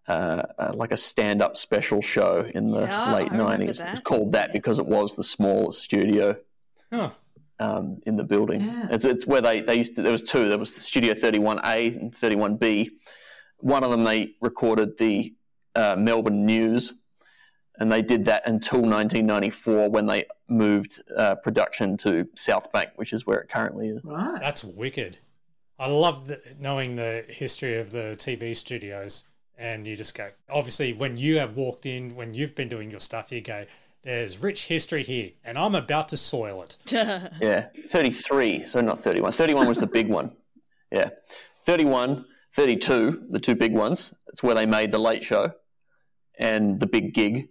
uh, uh, like a stand-up special show in the Yeah, late 90s. It was called that because it was the smallest studio Huh. Um, in the building. Yeah. It's, it's where they, they used to, there was two. There was Studio 31A and 31B. One of them, they recorded the uh, Melbourne News, and they did that until 1994 when they moved uh, production to South Bank, which is where it currently is. Right. that's wicked. I love the, knowing the history of the TV studios, and you just go. Obviously, when you have walked in, when you've been doing your stuff, you go. There's rich history here, and I'm about to soil it. Yeah, 33, so not 31. 31 was the big one. Yeah. 31, 32, the two big ones. It's where they made the late show and the big gig.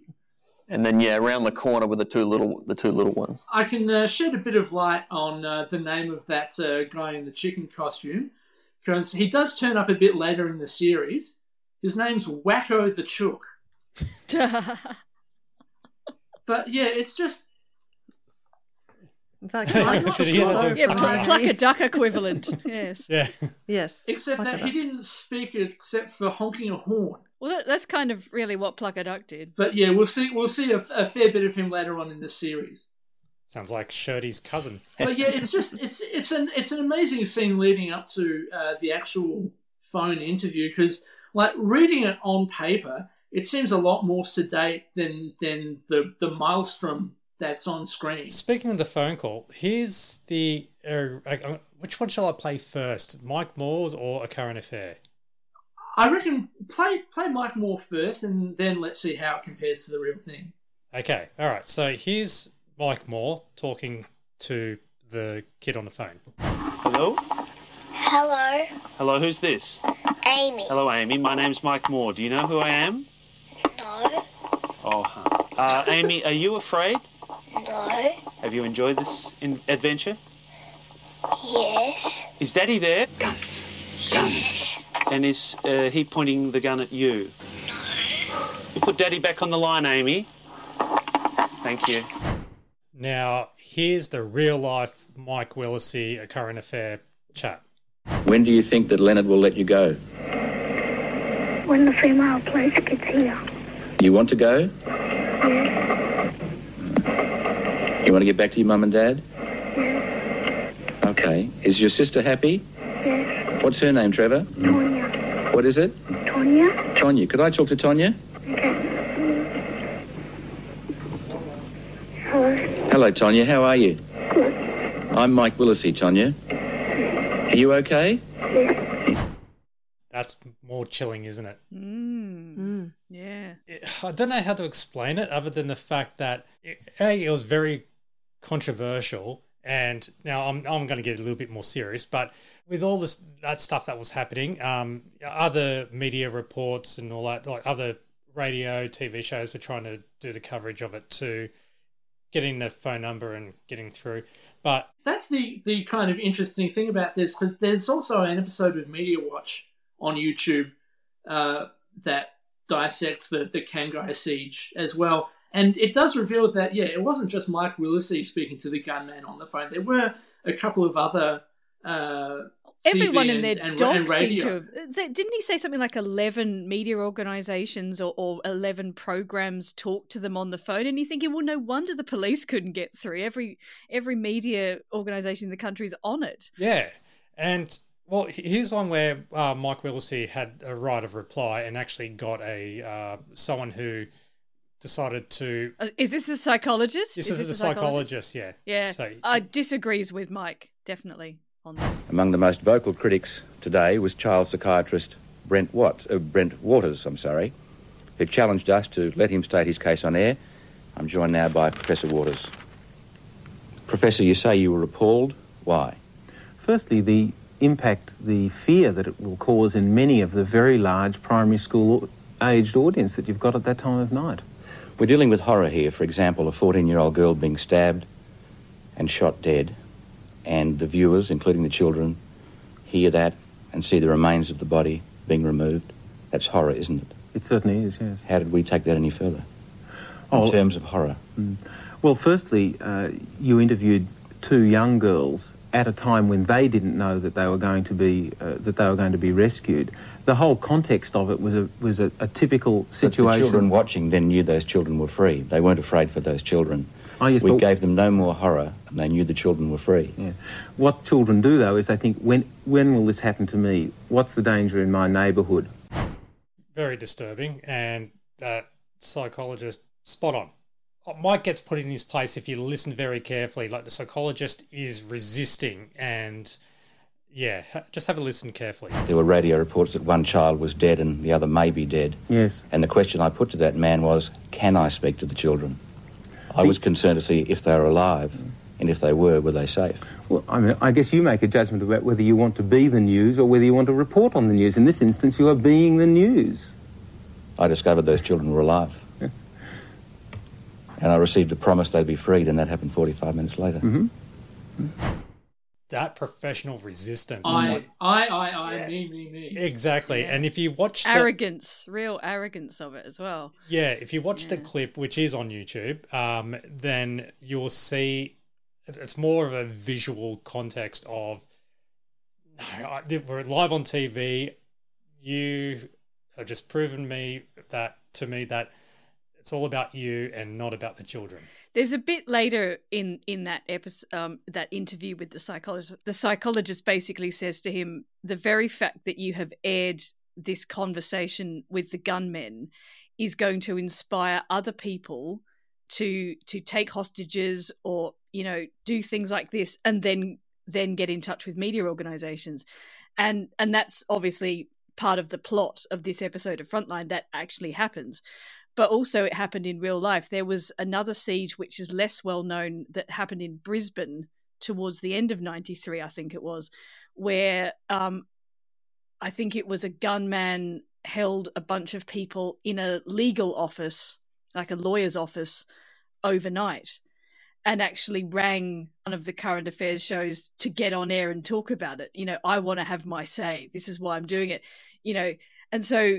And then yeah, around the corner were the two little the two little ones. I can uh, shed a bit of light on uh, the name of that uh, guy in the chicken costume because he does turn up a bit later in the series. His name's Wacko the Chook. But yeah, it's just It's like, Did he ever do yeah, pl- pluck a duck equivalent. yes. Yeah. Yes. except Pluck that he didn't speak except for honking a horn. Well, that, that's kind of really what Pluck a Duck did. But yeah, we'll see. We'll see a, a fair bit of him later on in the series. Sounds like Shirty's cousin. But yeah, it's just it's it's an it's an amazing scene leading up to uh, the actual phone interview because like reading it on paper, it seems a lot more sedate than than the the maelstrom that's on screen. Speaking of the phone call, here's the. Uh, uh, which one shall I play first? Mike Moore's or A Current Affair? I reckon play play Mike Moore first, and then let's see how it compares to the real thing. Okay, all right. So here's Mike Moore talking to the kid on the phone. Hello? Hello, Hello, who's this? Amy. Hello, Amy. My name's Mike Moore. Do you know who I am? No, Oh, huh. Uh, Amy, are you afraid? no, Have you enjoyed this in- adventure? yes, Is Daddy there? Guns. Guns. And is uh, he pointing the gun at you? No. You put Daddy back on the line, Amy. Thank you. Now, here's the real life Mike Willesee, A Current Affair chat. When do you think that Leonard will let you go? when the female police gets here. You want to go? Yes, You want to get back to your mum and dad? Okay. Is your sister happy? yes, What's her name, Trevor? Tonya. What is it? Tonya? Tonya. Could I talk to Tonya? Hello. Hello, Tonya. How are you? Good. I'm Mike Willesee, Tonya. Are you okay? Yes. That's more chilling, isn't it? Mm. I don't know how to explain it other than the fact that it, A, it was very controversial. And now I'm, I'm going to get a little bit more serious, but with all this that stuff that was happening, um, other media reports and all that, like other radio, TV shows were trying to do the coverage of it too, getting the phone number and getting through. But That's the, the kind of interesting thing about this because there's also an episode of Media Watch on YouTube uh, that dissects the, the Cangai siege as well. And it does reveal that, yeah, it wasn't just Mike Willesee speaking to the gunman on the phone. There were a couple of other uh, Everyone TV in and, their and, dog and seemed to. have- Didn't he say something like eleven media organisations or, or eleven programs talked to them on the phone? And you're thinking, well, no wonder the police couldn't get through. Every every media organisation in the country's on it. Yeah, and well, here's one where uh, Mike Willesee had a right of reply and actually got a uh, someone who decided to. Uh, is this the psychologist? This is, the psychologist, yeah. Yeah, So I disagrees with Mike definitely on this. Among the most vocal critics today was child psychiatrist Brent Watt, uh, Brent Waters, I'm sorry, who challenged us to let him state his case on air. I'm joined now by Professor Waters. Professor, you say you were appalled. Why? Firstly, the impact, the fear that it will cause in many of the very large primary school aged audience that you've got at that time of night. We're dealing with horror here. For example, a 14 year old girl being stabbed and shot dead, and the viewers, including the children, hear that and see the remains of the body being removed. That's horror, isn't it? It certainly is, yes. How did we take that any further? Oh, in terms of horror. Mm. Well, firstly, uh, you interviewed two young girls at a time when they didn't know that they were going to be uh, that they were going to be rescued. The whole context of it was a was a, a typical But the situation. children watching then knew those children were free. They weren't afraid for those children. Oh, yes, we gave them no more horror, and they knew the children were free. Yeah. What children do though is they think, when when will this happen to me? What's the danger in my neighbourhood? very disturbing, and that psychologist spot on. Uh, Mike gets put in his place if you listen very carefully. Like the psychologist is resisting, and yeah, just have a listen carefully. There were radio reports that one child was dead and the other may be dead. Yes. And the question I put to that man was, can I speak to the children? I was concerned to see if they were alive, and if they were, were they safe? Well, I mean, I guess you make a judgment about whether you want to be the news or whether you want to report on the news. In this instance, you are being the news. I discovered those children were alive. And I received a promise they'd be freed, and that happened 45 minutes later. Mm-hmm. That professional resistance. I, like- I, I, I, me, me, me. exactly. And if you watch the, Arrogance, real arrogance of it as well. Yeah, if you watch the clip, which is on YouTube, um, then you will see it's- it's more of a visual context of no, I, we're live on TV. You have just proven me that to me that it's all about you and not about the children. There's a bit later in in that episode, um, that interview with the psychologist. The psychologist basically says to him, "The very fact that you have aired this conversation with the gunmen is going to inspire other people to to take hostages or you know do things like this, and then then get in touch with media organizations, and and that's obviously part of the plot of this episode of Frontline. That actually happens." But also it happened in real life. There was another siege which is less well known that happened in Brisbane towards the end of 93, I think it was, where um, I think it was a gunman held a bunch of people in a legal office, like a lawyer's office, overnight. And actually rang one of the current affairs shows to get on air and talk about it. You know, I want to have my say. This is why I'm doing it. You know, and so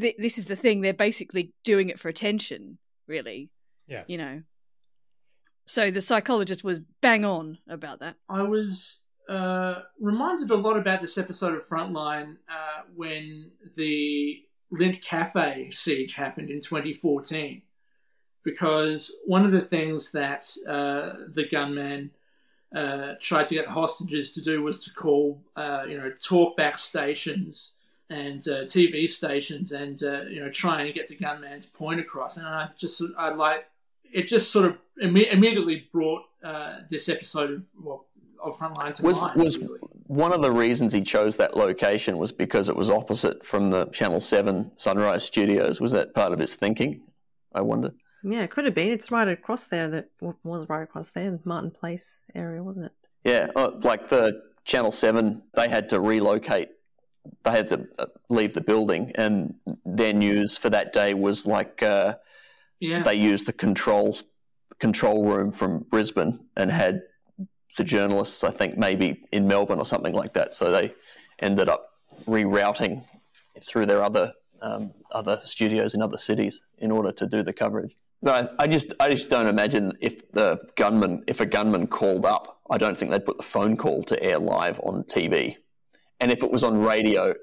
th- this is the thing they're basically doing it for attention really Yeah. you know so the psychologist was bang on about that I was uh, reminded a lot about this episode of Frontline uh, when the Lindt Cafe siege happened in 2014. Because one of the things that uh, the gunman uh, tried to get hostages to do was to call, uh, you know, talkback stations and uh, TV stations and, uh, you know, trying to get the gunman's point across. And I just, I like, it just sort of imme- immediately brought uh, this episode of, well, of Frontline to was mind. was one of the reasons he chose that location was because it was opposite from the Channel Seven Sunrise Studios. Was that part of his thinking? I wonder. Yeah, it could have been. It's right across there. That was right across there, the Martin Place area, wasn't it? Yeah, uh, like the Channel Seven, they had to relocate. They had to uh, leave the building, and their news for that day was like uh, Yeah. they used the control control room from Brisbane and had the journalists, I think maybe in Melbourne or something like that. So they ended up rerouting through their other um, other studios in other cities in order to do the coverage. But I, I just I just don't imagine if the gunman if a gunman called up, I don't think they'd put the phone call to air live on TV. And if it was on radio,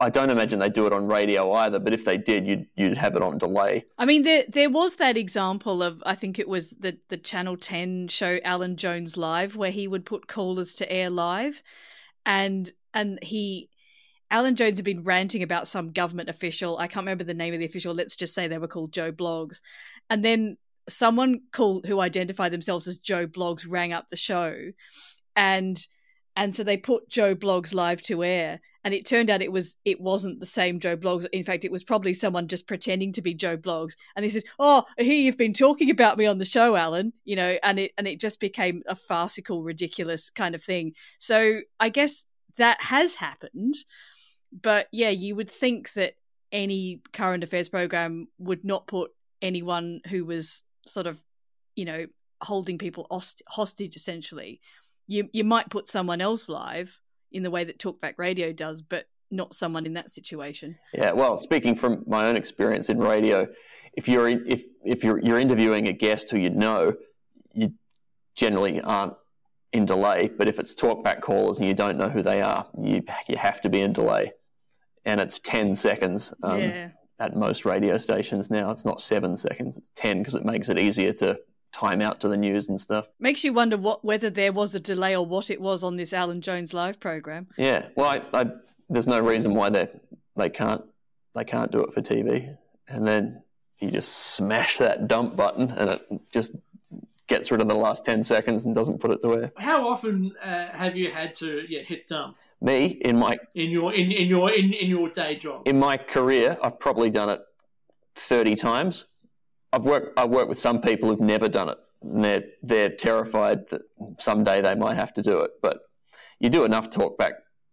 I don't imagine they do it on radio either. But if they did, you'd you'd have it on delay. I mean, there there was that example of I think it was the the Channel Ten show Alan Jones Live, where he would put callers to air live, and and he Alan Jones had been ranting about some government official. I can't remember the name of the official. Let's just say they were called Joe Bloggs, and then someone called who identified themselves as Joe Bloggs rang up the show, and and so they put Joe Bloggs live to air, and it turned out it was it wasn't the same Joe Bloggs. In fact, it was probably someone just pretending to be Joe Bloggs, And they said, "Oh, hear you've been talking about me on the show, Alan." You know, and it and it just became a farcical, ridiculous kind of thing. So I guess that has happened, but yeah, you would think that any current affairs program would not put anyone who was sort of, you know, holding people host- hostage essentially. You you might put someone else live in the way that Talkback Radio does, but not someone in that situation. Yeah, well, speaking from my own experience in radio, if you're if if you're you're interviewing a guest who you know, you generally aren't in delay. But if it's talkback callers and you don't know who they are, you you have to be in delay, and it's ten seconds um, Yeah. at most radio stations now. It's not seven seconds; it's ten because it makes it easier to time out to the news and stuff. Makes you wonder what whether there was a delay or what it was on this Alan Jones live program. Yeah, well, I, I, there's no reason why they they can't they can't do it for TV. And then you just smash that dump button, and it just gets rid of the last ten seconds and doesn't put it to air. How often uh, have you had to yeah, hit dump Me in my in your in, in your in, in your day job? in my career, I've probably done it thirty times. I've worked I've worked with some people who've never done it, and they're they're terrified that someday they might have to do it. But you do enough talkback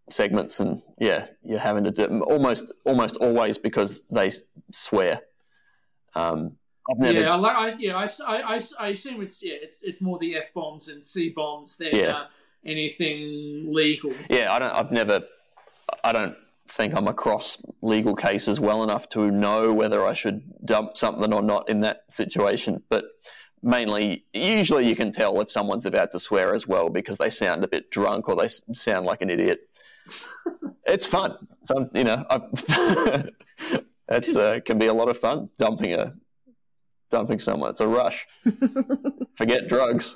segments, and yeah, you're having to do it almost almost always because they swear. Um, never. Yeah, I like I yeah I, I, I, I assume it's yeah it's it's more the f bombs and c bombs than Yeah. uh, anything legal. Yeah, I don't. I've never. I don't think I'm across legal cases well enough to know whether I should dump something or not in that situation. But mainly, usually you can tell if someone's about to swear as well because they sound a bit drunk or they sound like an idiot. it's fun. Some, you know, it uh, can be a lot of fun dumping a dumping someone. It's a rush. Forget drugs.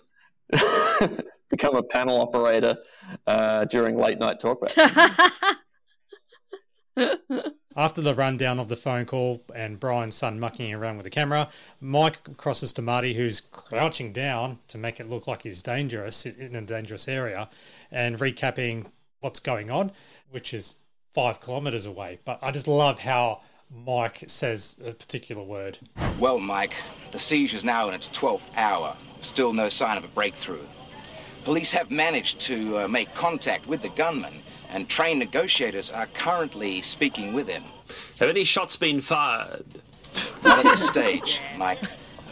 Become a panel operator uh, during late night talkback. After the rundown of the phone call and Brian's son mucking around with the camera, Mike crosses to Marty, who's crouching down to make it look like he's dangerous in a dangerous area, and recapping what's going on, which is five kilometers away. But I just love how Mike says a particular word. Well, Mike, the siege is now in its 12th hour. Still no sign of a breakthrough. Police have managed to uh, make contact with the gunman, and trained negotiators are currently speaking with him. Have any shots been fired? Not at this stage, Mike.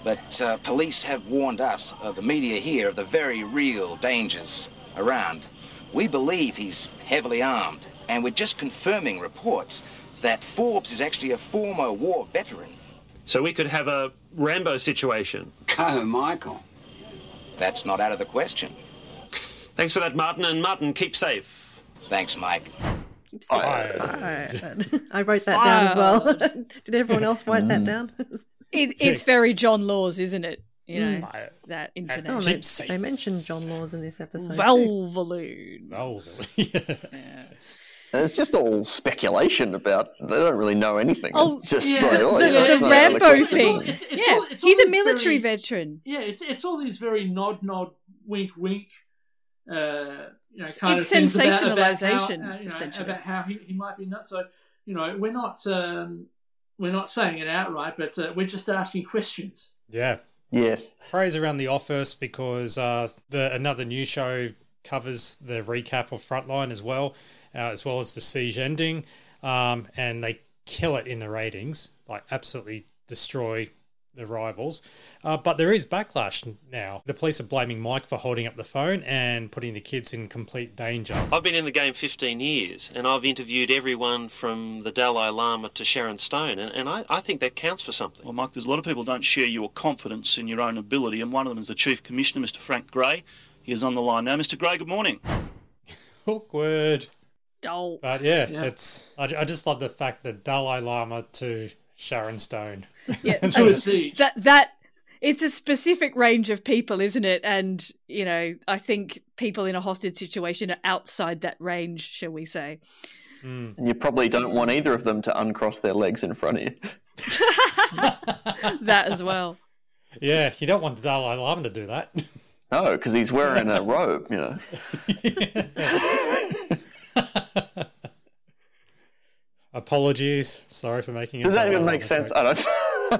But uh, police have warned us, uh, the media here, of the very real dangers around. We believe he's heavily armed, and we're just confirming reports that Forbes is actually a former war veteran. So we could have a Rambo situation. Oh, Michael. That's not out of the question. Thanks for that, Martin. And Martin, keep safe. Thanks, Mike. I wrote that down as well. Did everyone else write that down? It, it's very John Laws, isn't it? You know Mm. that Oh, they, they mentioned John Laws in this episode. too. Valvoline. Valvoline. And it's just all speculation about. They don't really know anything. Oh, it's just yeah. like, oh, the, yeah, the not out of the Rambo question. thing. It's- it's yeah, all- it's he's a military very- veteran. Yeah, it's it's all these very nod nod wink wink. Uh, you know, kind It's of things about, about how, sensationalization, uh, you know, about how he, he might be nuts. So you know, we're not um, we're not saying it outright, but uh, we're just asking questions. Yeah. Yes. Praise around the office because uh, the another news show covers the recap of Frontline as well, uh, as well as the siege ending, um, and they kill it in the ratings, like absolutely destroy the rivals. Uh, but there is backlash now. The police are blaming Mike for holding up the phone and putting the kids in complete danger. I've been in the game 15 years and I've interviewed everyone from the Dalai Lama to Sharon Stone, and, and I, I think that counts for something. Well, Mike, there's a lot of people don't share your confidence in your own ability, and one of them is the Chief Commissioner, Mr. Frank Gray. He is on the line now. Mr. Gray, good morning. Awkward. Dull. But yeah, Yeah. it's I, I just love the fact that Dalai Lama to Sharon Stone. Yeah, To that that it's a specific range of people, isn't it? And you know, I think people in a hostage situation are outside that range, shall we say? Mm. And you probably don't want either of them to uncross their legs in front of you. that as well. Yeah, you don't want Dalai Lama to do that. No, because he's wearing a robe, you know. Apologies. Sorry for making it. Does that even make sense? joke. I don't.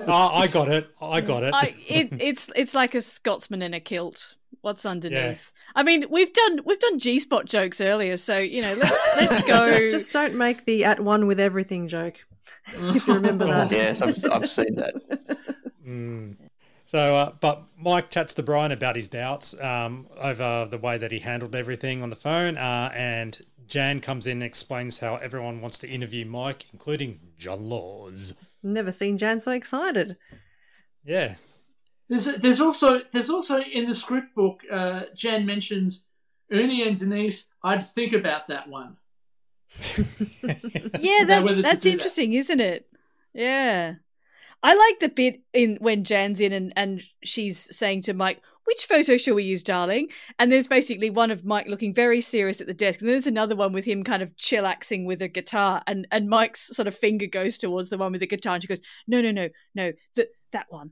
oh, I got it. I got it. I, it it's it's like a Scotsman in a kilt. What's underneath? I mean, we've done we've done G spot jokes earlier, so you know, let's let's go. just, just don't make the at one with everything joke. if you remember that. yes, I've, I've seen that. Mm. So, uh, but Mike chats to Brian about his doubts um, over the way that he handled everything on the phone, uh, and Jan comes in and explains how everyone wants to interview Mike, including John Laws. Never seen Jan so excited. Yeah, There's there's also there's also in the script book, uh, Jan mentions Ernie and Denise. I'd think about that one. yeah, that's that's do that. interesting, isn't it? Yeah. I like the bit in when Jan's in and, and she's saying to Mike, which photo shall we use, darling? And there's basically one of Mike looking very serious at the desk, and there's another one with him kind of chillaxing with a guitar, and and Mike's sort of finger goes towards the one with the guitar, and she goes, no, no, no, no, that that one,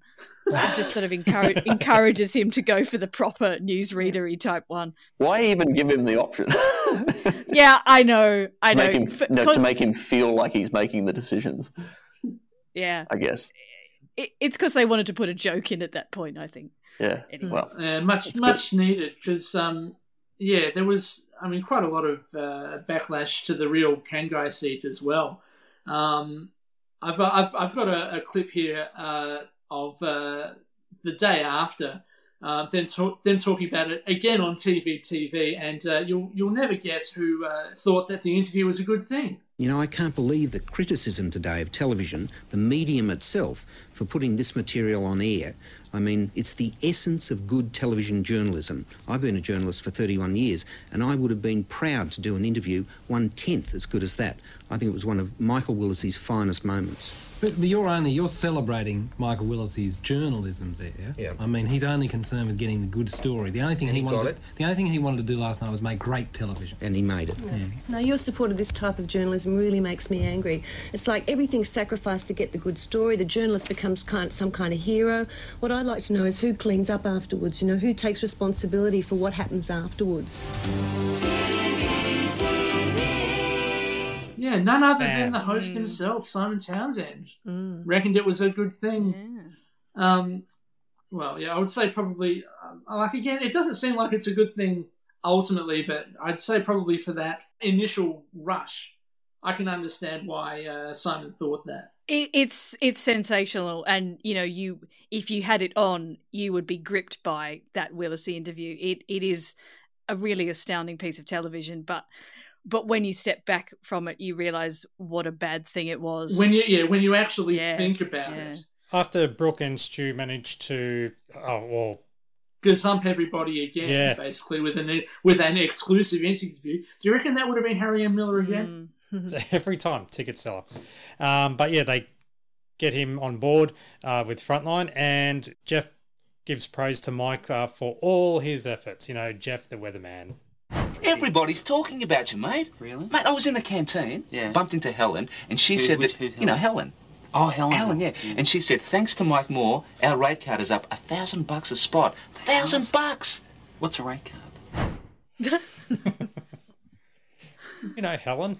and just sort of encourage, encourages him to go for the proper newsreadery type one. Why even give him the option? Yeah, I know, I know. make him, no, to make him feel like he's making the decisions. yeah, I guess. It, it's because they wanted to put a joke in at that point. I think. Yeah. Well, Uh, much That's much needed because um, yeah, there was I mean quite a lot of uh, backlash to the real Cangai seat as well. Um, I've I've I've got a, a clip here uh, of uh, the day after. Uh, them, talk, them talking about it again on TV, TV, and uh, you'll you'll never guess who uh, thought that the interview was a good thing. You know, I can't believe the criticism today of television, the medium itself, for putting this material on air. I mean, it's the essence of good television journalism. I've been a journalist for 31 years, and I would have been proud to do an interview one tenth as good as that. I think it was one of Michael Willesee's finest moments. But, but you're only you're celebrating Michael Willesee's journalism there. Yeah. I mean, he's only concerned with getting the good story. The only thing And he, he wanted got to, it. the only thing he wanted to do last night was make great television. And he made it. No, your support of this type of journalism really makes me angry. It's like everything's sacrificed to get the good story. The journalist becomes kind, some kind of hero. What I'd like to know is who cleans up afterwards. You know, who takes responsibility for what happens afterwards. Yeah, none other Bam. than the host himself, Simon Townsend, reckoned it was a good thing. Um, well, yeah, I would say probably, uh, like again, it doesn't seem like it's a good thing ultimately, but I'd say probably for that initial rush, I can understand why uh, Simon thought that. It, it's it's sensational, and you know, you if you had it on, you would be gripped by that Willesee interview. It it is a really astounding piece of television, but but when you step back from it, you realize what a bad thing it was. When you yeah, when you actually Yeah, think about yeah. it, After Brooke and Stu managed to, oh well, gazump everybody again, Yeah. basically with an with an exclusive interview. Do you reckon that would have been Harry M. Miller again? Mm. every time ticket seller. Um, but yeah, they get him on board uh, with Frontline, and Jeff gives praise to Mike uh, for all his efforts. You know, Jeff the weatherman. Everybody's talking about you, mate. Really? Mate, I was in the canteen, Yeah. bumped into Helen, and she Who- said which- that, who, you know, Helen? Helen. Oh, Helen. Helen, yeah. Mm. And she said, thanks to Mike Moore, our rate card is up a thousand bucks a spot. Thousand bucks! What's a rate card? You know, Helen.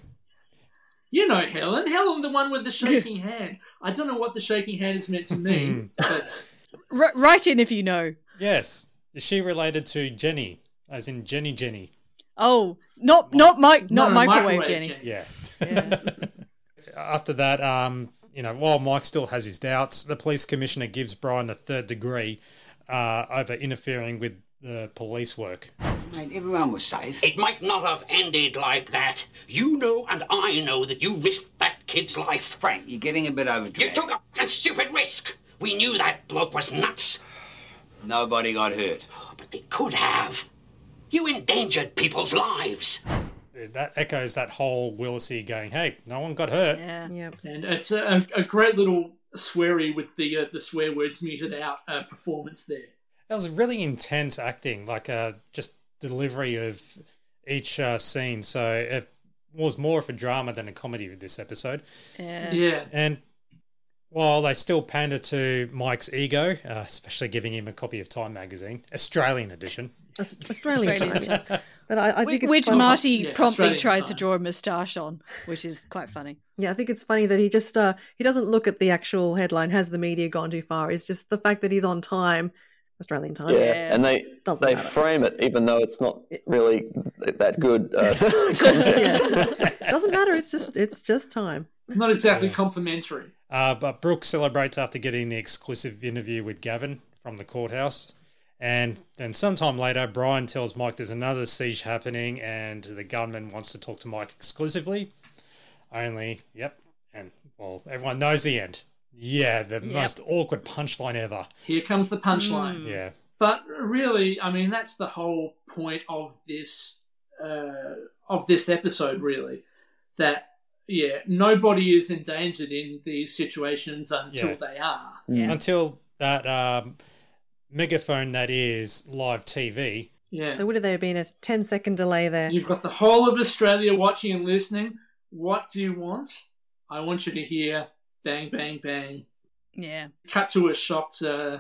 You know Helen. Helen, the one with the shaking hand. I don't know what the shaking hand is meant to mean, but R- write in if you know. Yes. Is she related to Jenny? As in Jenny Jenny? Oh, not not mic, No, not no, microwave, microwave Jenny. Jenny. Yeah. After that, um, you know, while Mike still has his doubts, the police commissioner gives Brian the third degree uh, over interfering with the police work. Mate, everyone was safe. It might not have ended like that. You know and I know that you risked that kid's life. Frank, you're getting a bit overdrawn. You took a fucking stupid risk. We knew that bloke was nuts. Nobody got hurt. Oh, but they could have. You endangered people's lives. That echoes that whole Willesee going, "Hey, no one got hurt." Yeah. Yep. And it's a, a great little sweary with the uh, the swear words muted out uh, performance there. That was really intense acting, like uh, just delivery of each uh, scene. So it was more of a drama than a comedy with this episode. Yeah. Yeah. And while they still pander to Mike's ego, uh, especially giving him a copy of Time magazine, Australian edition. Australian, Australian time. time. But I, I think it's Which Marty Yeah, promptly Australian tries to draw a moustache on, which is quite funny. Yeah, I think it's funny that he just uh he doesn't look at the actual headline. Has the media gone too far? It's just the fact that he's on time, Australian time. Yeah, and they Doesn't they matter. frame it even though it's not really that good uh, context. Yeah. doesn't matter. It's just it's just time. Not exactly complimentary. Uh, but Brooke celebrates after getting the exclusive interview with Gavin from the courthouse. And then sometime later, Brian tells Mike there's another siege happening and the gunman wants to talk to Mike exclusively. Only, yep. And, well, everyone knows the end. Yeah, the Yep. most awkward punchline ever. Here comes the punchline. Yeah. But really, I mean, that's the whole point of this uh, of this episode. Really, that yeah, nobody is endangered in these situations until Yeah. they are. Until that um, megaphone that is live TV. Yeah. So would have there been a 10 second delay there? You've got the whole of Australia watching and listening. What do you want? I want you to hear bang, bang, bang. Yeah. Cut to a shocked uh,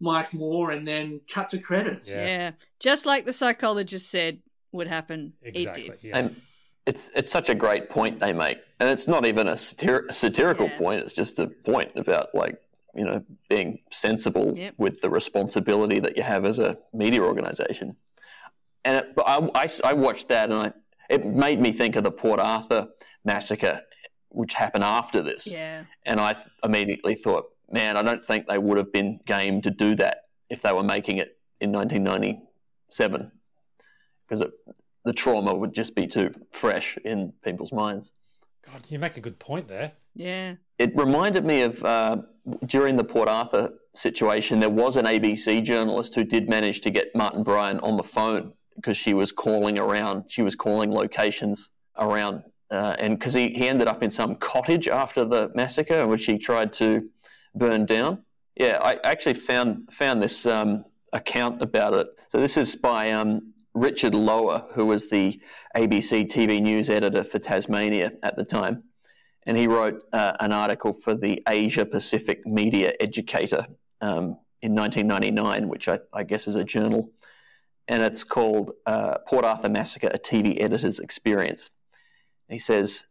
Mike Moore, and then cut to credits. Yeah. Just like the psychologist said would happen. It did. And it's it's such a great point they make, and it's not even a satir- satirical point. It's just a point about like you know being sensible Yep. with the responsibility that you have as a media organization. And it, I, I I watched that, and I it made me think of the Port Arthur massacre, which happen after this. Yeah. And I immediately thought, man, I don't think they would have been game to do that if they were making it in 1997, because the trauma would just be too fresh in people's minds. God, you make a good point there. Yeah. It reminded me of uh, during the Port Arthur situation, there was an ABC journalist who did manage to get Martin Bryant on the phone because she was calling around, she was calling locations around, uh, and because he, he ended up in some cottage after the massacre, which he tried to burn down. Yeah, I actually found found this um, account about it. So this is by um, Richard Lower, who was the ABC TV news editor for Tasmania at the time and he wrote uh, an article for the Asia Pacific Media Educator um, in 1999, which I, I guess is a journal, and it's called uh, Port Arthur Massacre: A TV Editor's Experience. He says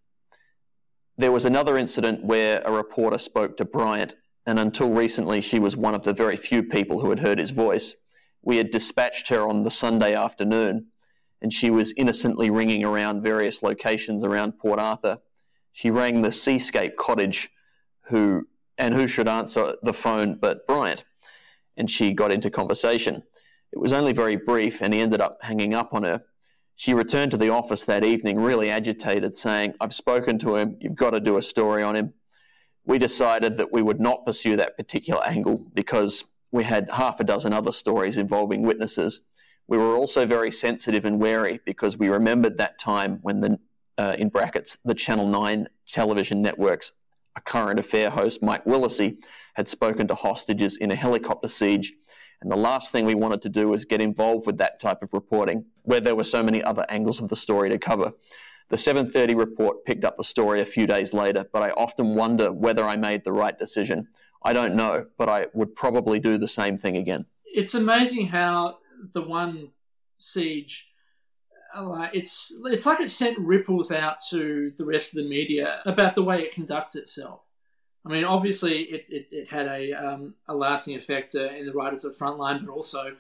there was another incident where a reporter spoke to Bryant, and until recently, she was one of the very few people who had heard his voice. We had dispatched her on the Sunday afternoon, and she was innocently ringing around various locations around Port Arthur she rang the Seascape Cottage, who and who should answer the phone but Bryant, and she got into conversation. It was only very brief, and he ended up hanging up on her. She returned to the office that evening, really agitated, saying, "I've spoken to him. You've got to do a story on him." We decided that we would not pursue that particular angle because we had half a dozen other stories involving witnesses. We were also very sensitive and wary because we remembered that time when the uh, in brackets, the Channel 9 television network's current affair host, Mike Willesee, had spoken to hostages in a helicopter siege. And the last thing we wanted to do was get involved with that type of reporting, where there were so many other angles of the story to cover. The 7:30 report picked up the story a few days later, but I often wonder whether I made the right decision. I don't know, but I would probably do the same thing again. It's amazing how the one siege uh, it's it's like it sent ripples out to the rest of the media about the way it conducts itself. I mean, obviously, it, it, it had a um, a lasting effect uh, in the writers of Frontline, but also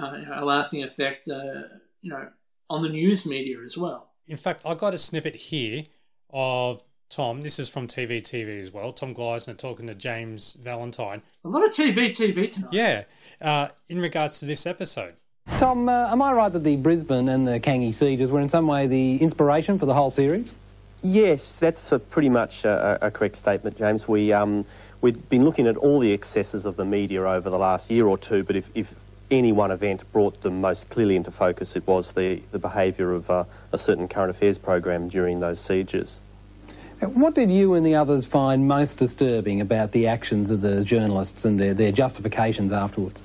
uh, a lasting effect, uh, you know, on the news media as well. In fact, I got a snippet here of Tom, this is from TV TV as well. Tom Gleisner talking to James Valentine. A lot of TV TV tonight. Yeah, uh, in regards to this episode. Tom, uh, am I right that the Brisbane and the Cangai sieges were in some way the inspiration for the whole series? Yes, that's pretty much a, a correct statement, James. We, um, we've been looking at all the excesses of the media over the last year or two, but if, if any one event brought them most clearly into focus, it was the, the behaviour of uh, a certain current affairs program during those sieges. What did you and the others find most disturbing about the actions of the journalists and their, their justifications afterwards?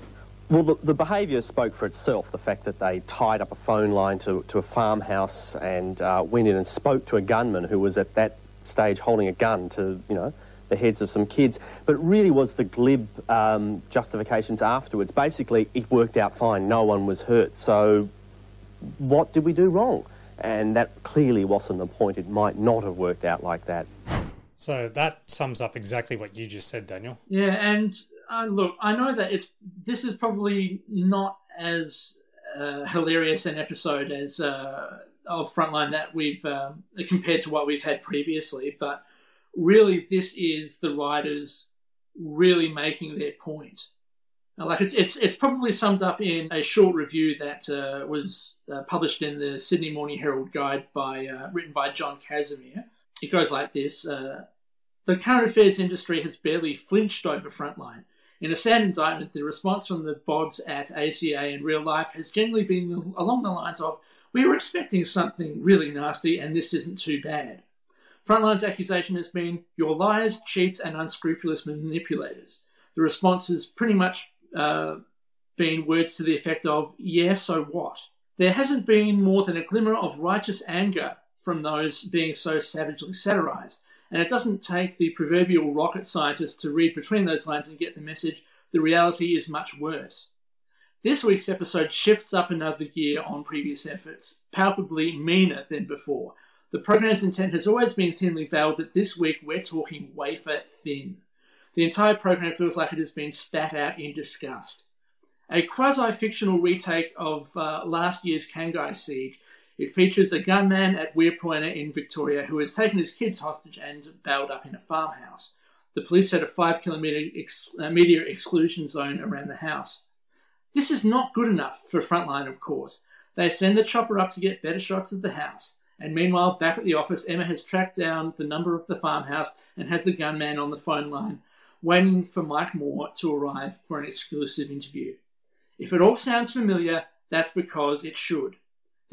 Well, the, the behaviour spoke for itself. The fact that they tied up a phone line to, to a farmhouse and uh, went in and spoke to a gunman who was at that stage holding a gun to, you know, the heads of some kids. But it really was the glib um, justifications afterwards. Basically, it worked out fine. No one was hurt. So what did we do wrong? And that clearly wasn't the point. It might not have worked out like that. So that sums up exactly what you just said, Daniel. Yeah, and uh, look, I know that it's this is probably not as uh, hilarious an episode as uh, of Frontline that we've um, compared to what we've had previously, but really, this is the writers really making their point. Like it's it's it's probably summed up in a short review that uh, was uh, published in the Sydney Morning Herald Guide by uh, written by John Casimir. It goes like this: uh, The current affairs industry has barely flinched over Frontline. In a sad indictment, the response from the bods at ACA in real life has generally been along the lines of, "We were expecting something really nasty, and this isn't too bad." Frontline's accusation has been, "You're liars, cheats, and unscrupulous manipulators." The response has pretty much uh, been words to the effect of, yeah, so what? There hasn't been more than a glimmer of righteous anger from those being so savagely satirized. And it doesn't take the proverbial rocket scientist to read between those lines and get the message the reality is much worse. This week's episode shifts up another gear on previous efforts, palpably meaner than before. The program's intent has always been thinly veiled, but this week we're talking wafer thin. The entire program feels like it has been spat out in disgust. A quasi fictional retake of uh, last year's Cangai siege, it features a gunman at Weir Pointer in Victoria who has taken his kids hostage and bailed up in a farmhouse. The police set a five kilometre ex- media exclusion zone around the house. This is not good enough for Frontline, of course. They send the chopper up to get better shots of the house. And meanwhile, back at the office, Emma has tracked down the number of the farmhouse and has the gunman on the phone line, waiting for Mike Moore to arrive for an exclusive interview. If it all sounds familiar, that's because it should.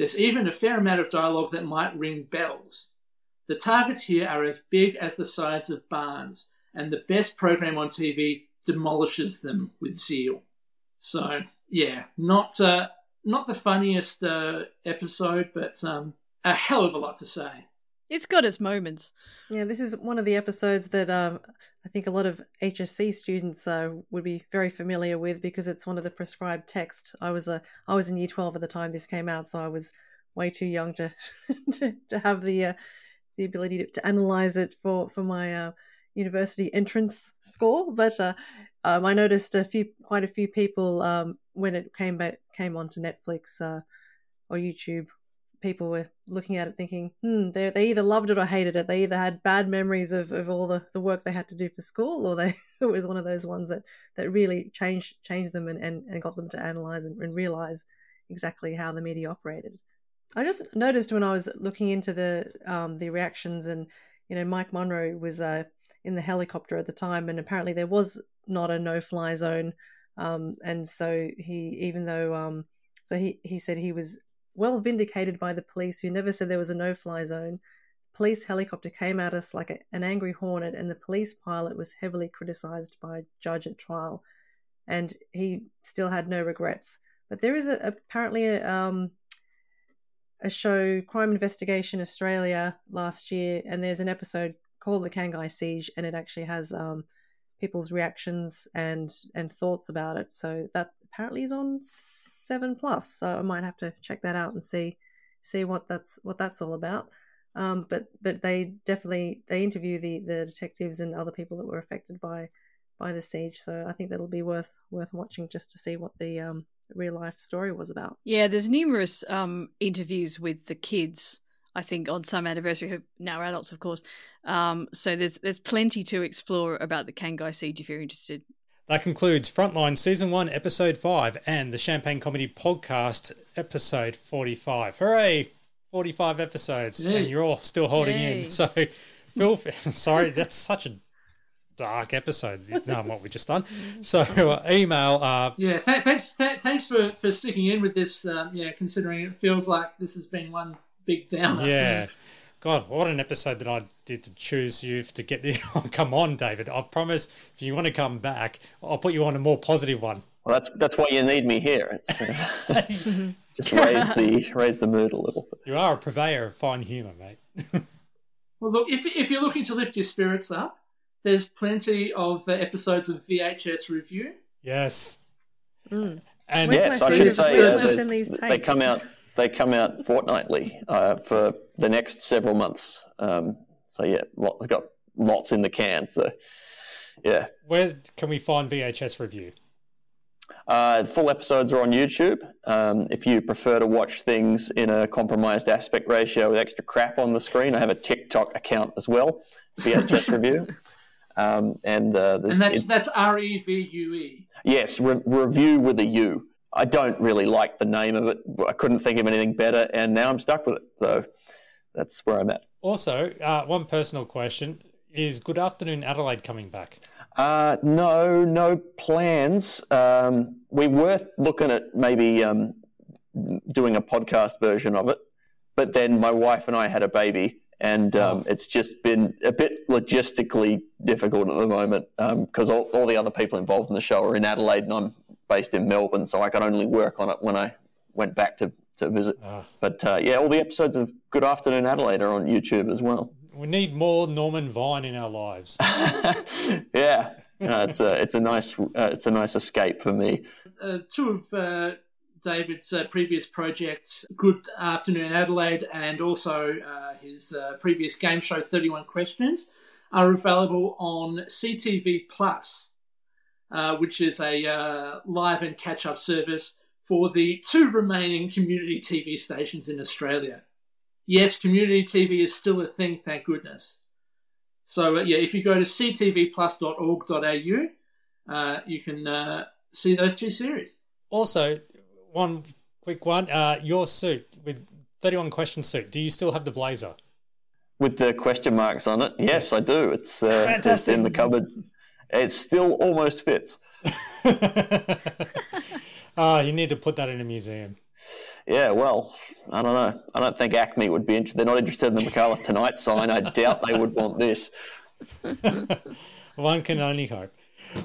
There's even a fair amount of dialogue that might ring bells. The targets here are as big as the sides of barns, and the best program on TV demolishes them with zeal. So, yeah, not uh, not the funniest uh, episode, but um, a hell of a lot to say. It's got its moments. Yeah, this is one of the episodes that um, I think a lot of HSC students uh, would be very familiar with because it's one of the prescribed text. I was a I was in Year Twelve at the time this came out, so I was way too young to to, to have the uh, the ability to, to analyze it for for my uh, university entrance score. But uh, um, I noticed a few quite a few people um, when it came back came onto Netflix uh, or YouTube people were looking at it thinking, hmm, they, they either loved it or hated it. They either had bad memories of, of all the, the work they had to do for school, or they it was one of those ones that, that really changed changed them and, and, and got them to analyze and, and realize exactly how the media operated. I just noticed when I was looking into the um, the reactions, and you know, Mike Munro was uh, in the helicopter at the time, and apparently there was not a no fly zone, um, and so he, even though, um, so he he said he was well vindicated by the police who never said there was a no fly zone. Police helicopter came at us like a, an angry hornet, and the police pilot was heavily criticized by a judge at trial, and he still had no regrets. But there is a, apparently a, um, a show, Crime Investigation Australia, last year, and there's an episode called The Cangai Siege, and it actually has um, people's reactions and and thoughts about it. So that apparently is on seven plus. So I might have to check that out and see see what that's what that's all about. Um, but but they definitely they interview the the detectives and other people that were affected by by the siege. So I think that'll be worth worth watching just to see what the um, real life story was about. Yeah, there's numerous um, interviews with the kids I think on some anniversary, who now are adults, of course. Um, so there's there's plenty to explore about the Cangai Siege if you're interested. That concludes Frontline Season 1, Episode 5, and the Champagne Comedy Podcast, Episode 45. Hooray! 45 episodes, Yay. and you're all still holding Yay. in. So, Phil, sorry, that's such a dark episode. No, what we just done. So, uh, email. Uh, Yeah, th- thanks, th- thanks for, for sticking in with this. Um, yeah, considering it feels like this has been one big downer. yeah. God, what an episode that I did to choose you to get the. Oh, come on, David. I promise if you want to come back, I'll put you on a more positive one. Well, that's that's why you need me here. It's uh, just raise the raise the mood a little. Bit. You are a purveyor of fine humour, mate. Well, look, if, if you're looking to lift your spirits up, there's plenty of uh, episodes of VHS Revue. Yes. Mm. And yes, I should say uh, in these they come out they come out fortnightly uh, for the next several months. Um, so yeah, lot, we've got lots in the can. So yeah, Where can we find VHS Revue? uh, full episodes are on YouTube. Um, if you prefer to watch things in a compromised aspect ratio with extra crap on the screen, I have a TikTok account as well, VHS Revue. Um, and uh, And that's it- that's R E V U E. Yes, re- review with a U. I don't really like the name of it. I couldn't think of anything better, and now I'm stuck with it. So that's where I'm at. Also, uh, one personal question is Good Afternoon Adelaide coming back? Uh, no, no plans. Um, we were looking at maybe um, doing a podcast version of it, but then my wife and I had a baby, and um, it's just been a bit logistically difficult at the moment because all, all the other people involved in the show are in Adelaide, and I'm based in Melbourne, so I could only work on it when I went back to, to visit. But uh, yeah, all the episodes of Good Afternoon Adelaide are on YouTube as well. We need more Norman Vine in our lives. Yeah, uh, it's a it's a nice uh, it's a nice escape for me. Uh, two of uh, David's uh, previous projects, Good Afternoon Adelaide, and also uh, his uh, previous game show, 31 Questions, are available on CTV Plus, uh, which is a uh, live and catch up service for the two remaining community TV stations in Australia. Yes, community TV is still a thing, thank goodness. So, uh, yeah, if you go to ctvplus.org.au, uh, you can uh, see those two series. Also, one quick one. Uh, your suit with 31 question suit, do you still have the blazer? With the question marks on it, yes, I do. It's uh, it's in the cupboard. It still almost fits. Ah, you need to put that in a museum. Yeah, well, I don't know. I don't think ACMI would be interested. They're not interested in the Micallef Tonight sign. I doubt they would want this. One can only hope.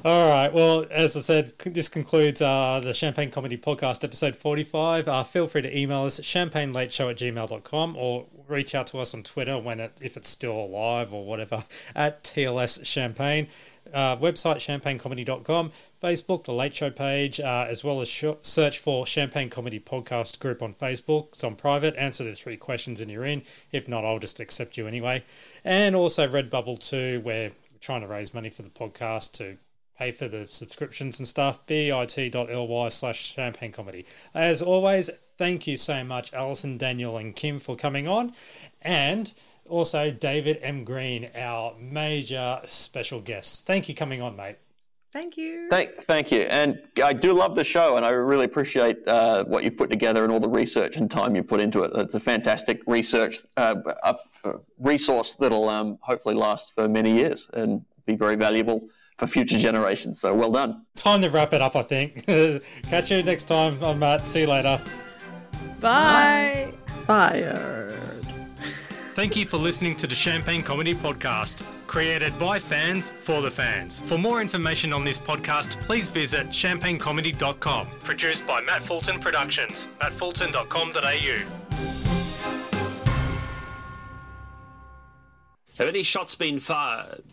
All right. Well, as I said, this concludes uh, the Champagne Comedy Podcast, episode 45. Uh, feel free to email us at champagnelateshow at gmail.com or reach out to us on Twitter when it, if it's still alive or whatever, at TLS Champagne. Uh, website champagnecomedy.com, Facebook, the Late Show page, uh, as well as sh- search for Champagne Comedy Podcast group on Facebook. It's on private. Answer the three questions and you're in. If not, I'll just accept you anyway. And also Redbubble too, where we're trying to raise money for the podcast to pay for the subscriptions and stuff. bit.ly slash champagne comedy. As always, thank you so much, Alison, Daniel, and Kim for coming on. And also David M. Green, our major special guest. Thank you coming on, mate. Thank you. Thank, thank you. And I do love the show, and I really appreciate uh, what you've put together and all the research and time you put into it. It's a fantastic research uh, uh, resource that'll um, hopefully last for many years and be very valuable for future generations. So well done. Time to wrap it up, I think. Catch you next time. I'm Matt. See you later. Bye. Fired. Thank you for listening to the Champagne Comedy Podcast, created by fans for the fans. For more information on this podcast, please visit champagnecomedy.com. Produced by Matt Fulton Productions, mattfulton.com.au. Have any shots been fired?